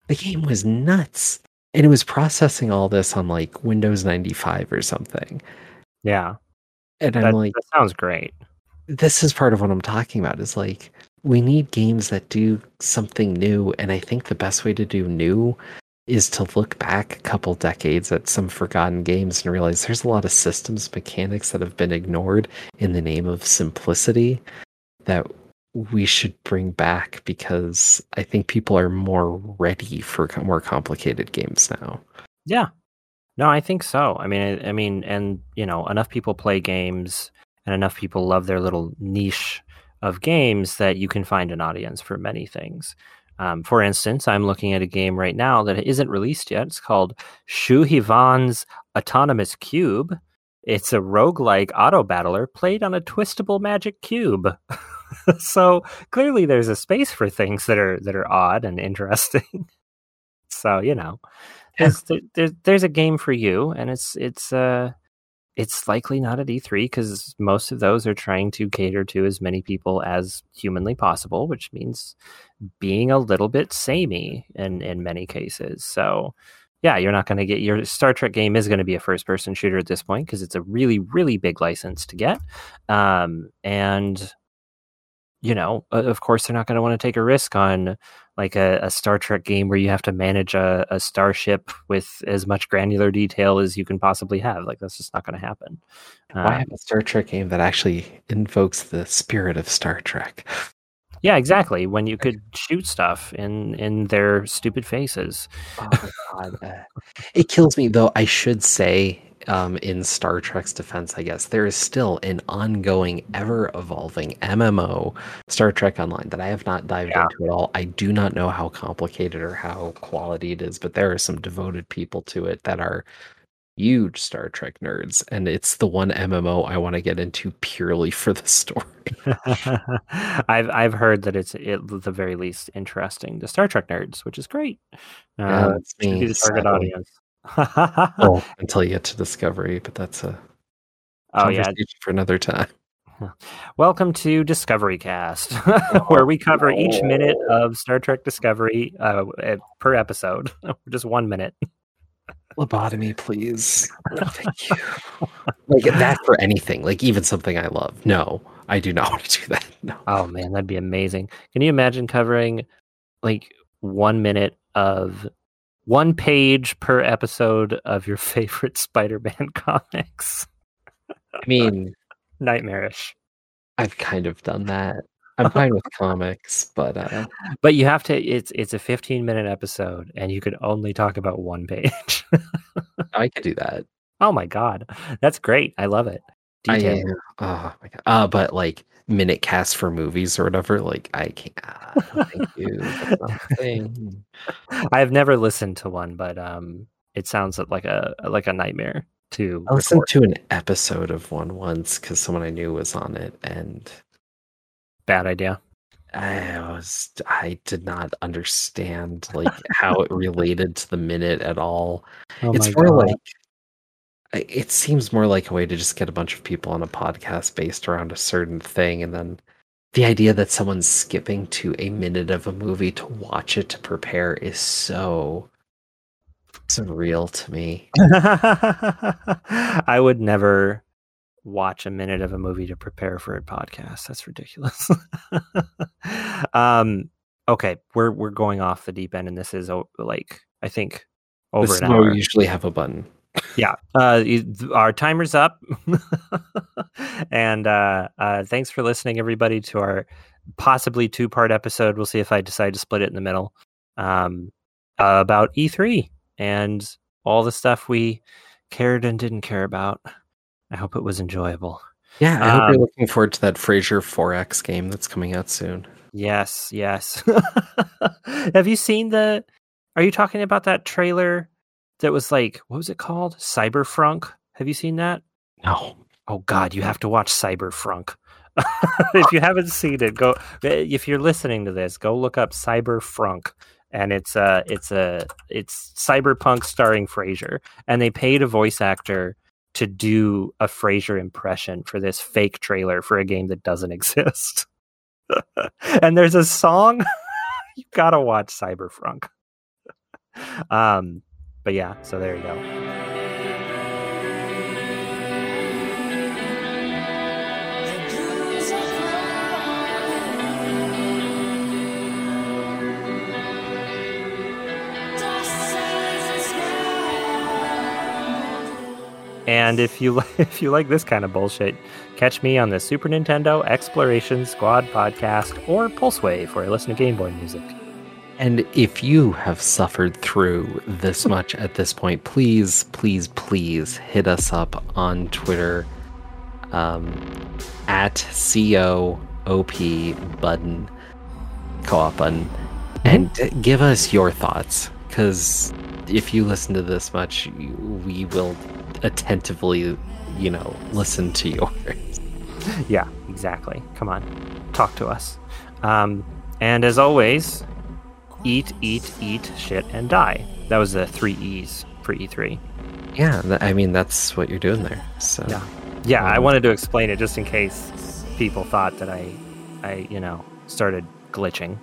the game was nuts and it was processing all this on like windows 95 or something
Yeah.
and i'm like
that sounds great.
this is part of what I'm talking about is like we need games that do something new and I think the best way to do new is to look back a couple decades at some forgotten games and realize there's a lot of systems mechanics that have been ignored in the name of simplicity that we should bring back because I think people are more ready for more complicated games now.
Yeah. No, I think so. I mean, I, I mean, and you know, enough people play games, and enough people love their little niche of games that you can find an audience for many things. Um, for instance, I'm looking at a game right now that isn't released yet. It's called Shu Hivan's Autonomous Cube. It's a roguelike auto battler played on a twistable magic cube. so clearly there's a space for things that are that are odd and interesting. so, you know, there's there's there's a game for you and it's it's uh it's likely not at E3 because most of those are trying to cater to as many people as humanly possible, which means being a little bit samey in in many cases. So, yeah, you're not going to get your Star Trek game is going to be a first person shooter at this point because it's a really really big license to get, um, and you know, of course, they're not going to want to take a risk on like a, a Star Trek game where you have to manage a, a starship with as much granular detail as you can possibly have. Like that's just not going to happen.
Why
Uh,
have a Star Trek game that actually invokes the spirit of Star Trek?
yeah, exactly. When you could shoot stuff in in their stupid faces.
Oh god. uh, it kills me though. I should say, um, in Star Trek's defense, I guess, there is still an ongoing, ever evolving MMO, Star Trek Online, that I have not dived
Yeah.
into at all. I do not know how complicated or how quality it is, but there are some devoted people to it that are huge Star Trek nerds. And it's the one MMO I want to get into purely for the story.
I've I've heard that it's at the very least interesting to Star Trek nerds, which is great.
Yeah,
Um,
that's me,
the target
sadly.
audience.
well, until you get to Discovery, but that's a
oh yeah,
for another time.
Welcome to Discovery Cast, where we cover each minute of Star Trek Discovery uh, eh, per episode, just one minute.
Lobotomy, please. No, thank you. like that for anything, like even something I love. No, I do not want to do that. No.
Oh man, that'd be amazing. Can you imagine covering like one minute of one page per episode of your favorite Spider-Man comics?
I mean,
Nightmarish.
I've kind of done that. I'm fine with comics, but uh,
But you have to. It's it's a 15 minute episode, and you could only talk about one page.
I could do that.
oh my god, that's great. I love it.
I
Detail.
am. Oh my god. Uh, but like minute cast for movies or whatever, like I can't. Uh, thank you. That's not a thing.
I've never listened to one, but um, it sounds like a like a nightmare to
I listened
record.
to an episode of one once because someone I knew was on it, and
Bad idea.
I was I did not understand like how it related to the minute at all.
Oh
it's more
God.
like it seems more like a way to just get a bunch of people on a podcast based around a certain thing and then the idea that someone's skipping to a minute of a movie to watch it to prepare is so surreal to me.
I would never watch a minute of a movie to prepare for a podcast. That's ridiculous. um, okay, we're we're going off the deep end, and this is like I think over
This
an hour.
we usually have a button.
Yeah uh our timer's up and uh uh thanks for listening everybody to our possibly two part episode we'll see if i decide to split it in the middle um, about E3 and all the stuff we cared and didn't care about. I hope it was enjoyable.
Yeah, I hope you're um, looking forward to that Frasier 4X game that's coming out soon.
Yes, yes. Have you seen the? Are you talking about that trailer that was like what was it called? Cyberfrunk. Have you seen that?
No.
Oh God, you have to watch Cyberfrunk. Oh. if you haven't seen it, go. Eh, if you're listening to this, go look up Cyberfrunk, and it's a it's a it's cyberpunk starring Frasier, and they paid a voice actor to do a Frasier impression for this fake trailer for a game that doesn't exist. and there's a song you gotta watch Cyberfrunk. um, but yeah, so there you go. And if you if you like this kind of bullshit, catch me on the Super Nintendo Exploration Squad podcast or Pulsewave where I listen to Game Boy music.
And if you have suffered through this much at this point, please, please, please hit us up on Twitter um, at COOP button, co op button, and give us your thoughts. Because if you listen to this much, we will attentively, you know, listen to yours.
Yeah, exactly. Come on, talk to us. Um, and as always, eat, eat, eat, shit, and die. That was the three E's for E3.
Yeah, I mean that's what you're doing there. So
yeah, yeah. Um, I wanted to explain it just in case people thought that I, I, you know, started glitching.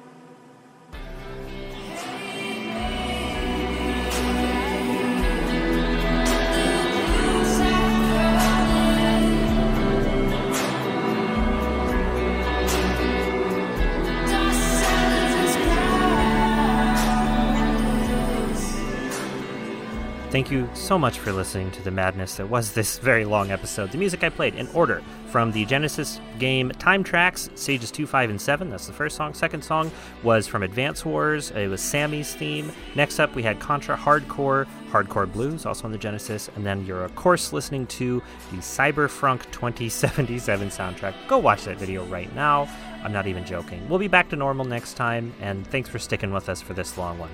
Thank you so much for listening to the madness that was this very long episode. The music I played in order from the Genesis game Time Trax, Stages 2, 5, and 7. That's the first song. Second song was from Advance Wars. It was Sami's theme. Next up, we had Contra Hard Corps, Hardcore Blues, also on the Genesis. And then you're, of course, listening to the Cyberfrunk 2077 soundtrack. Go watch that video right now. I'm not even joking. We'll be back to normal next time, and thanks for sticking with us for this long one.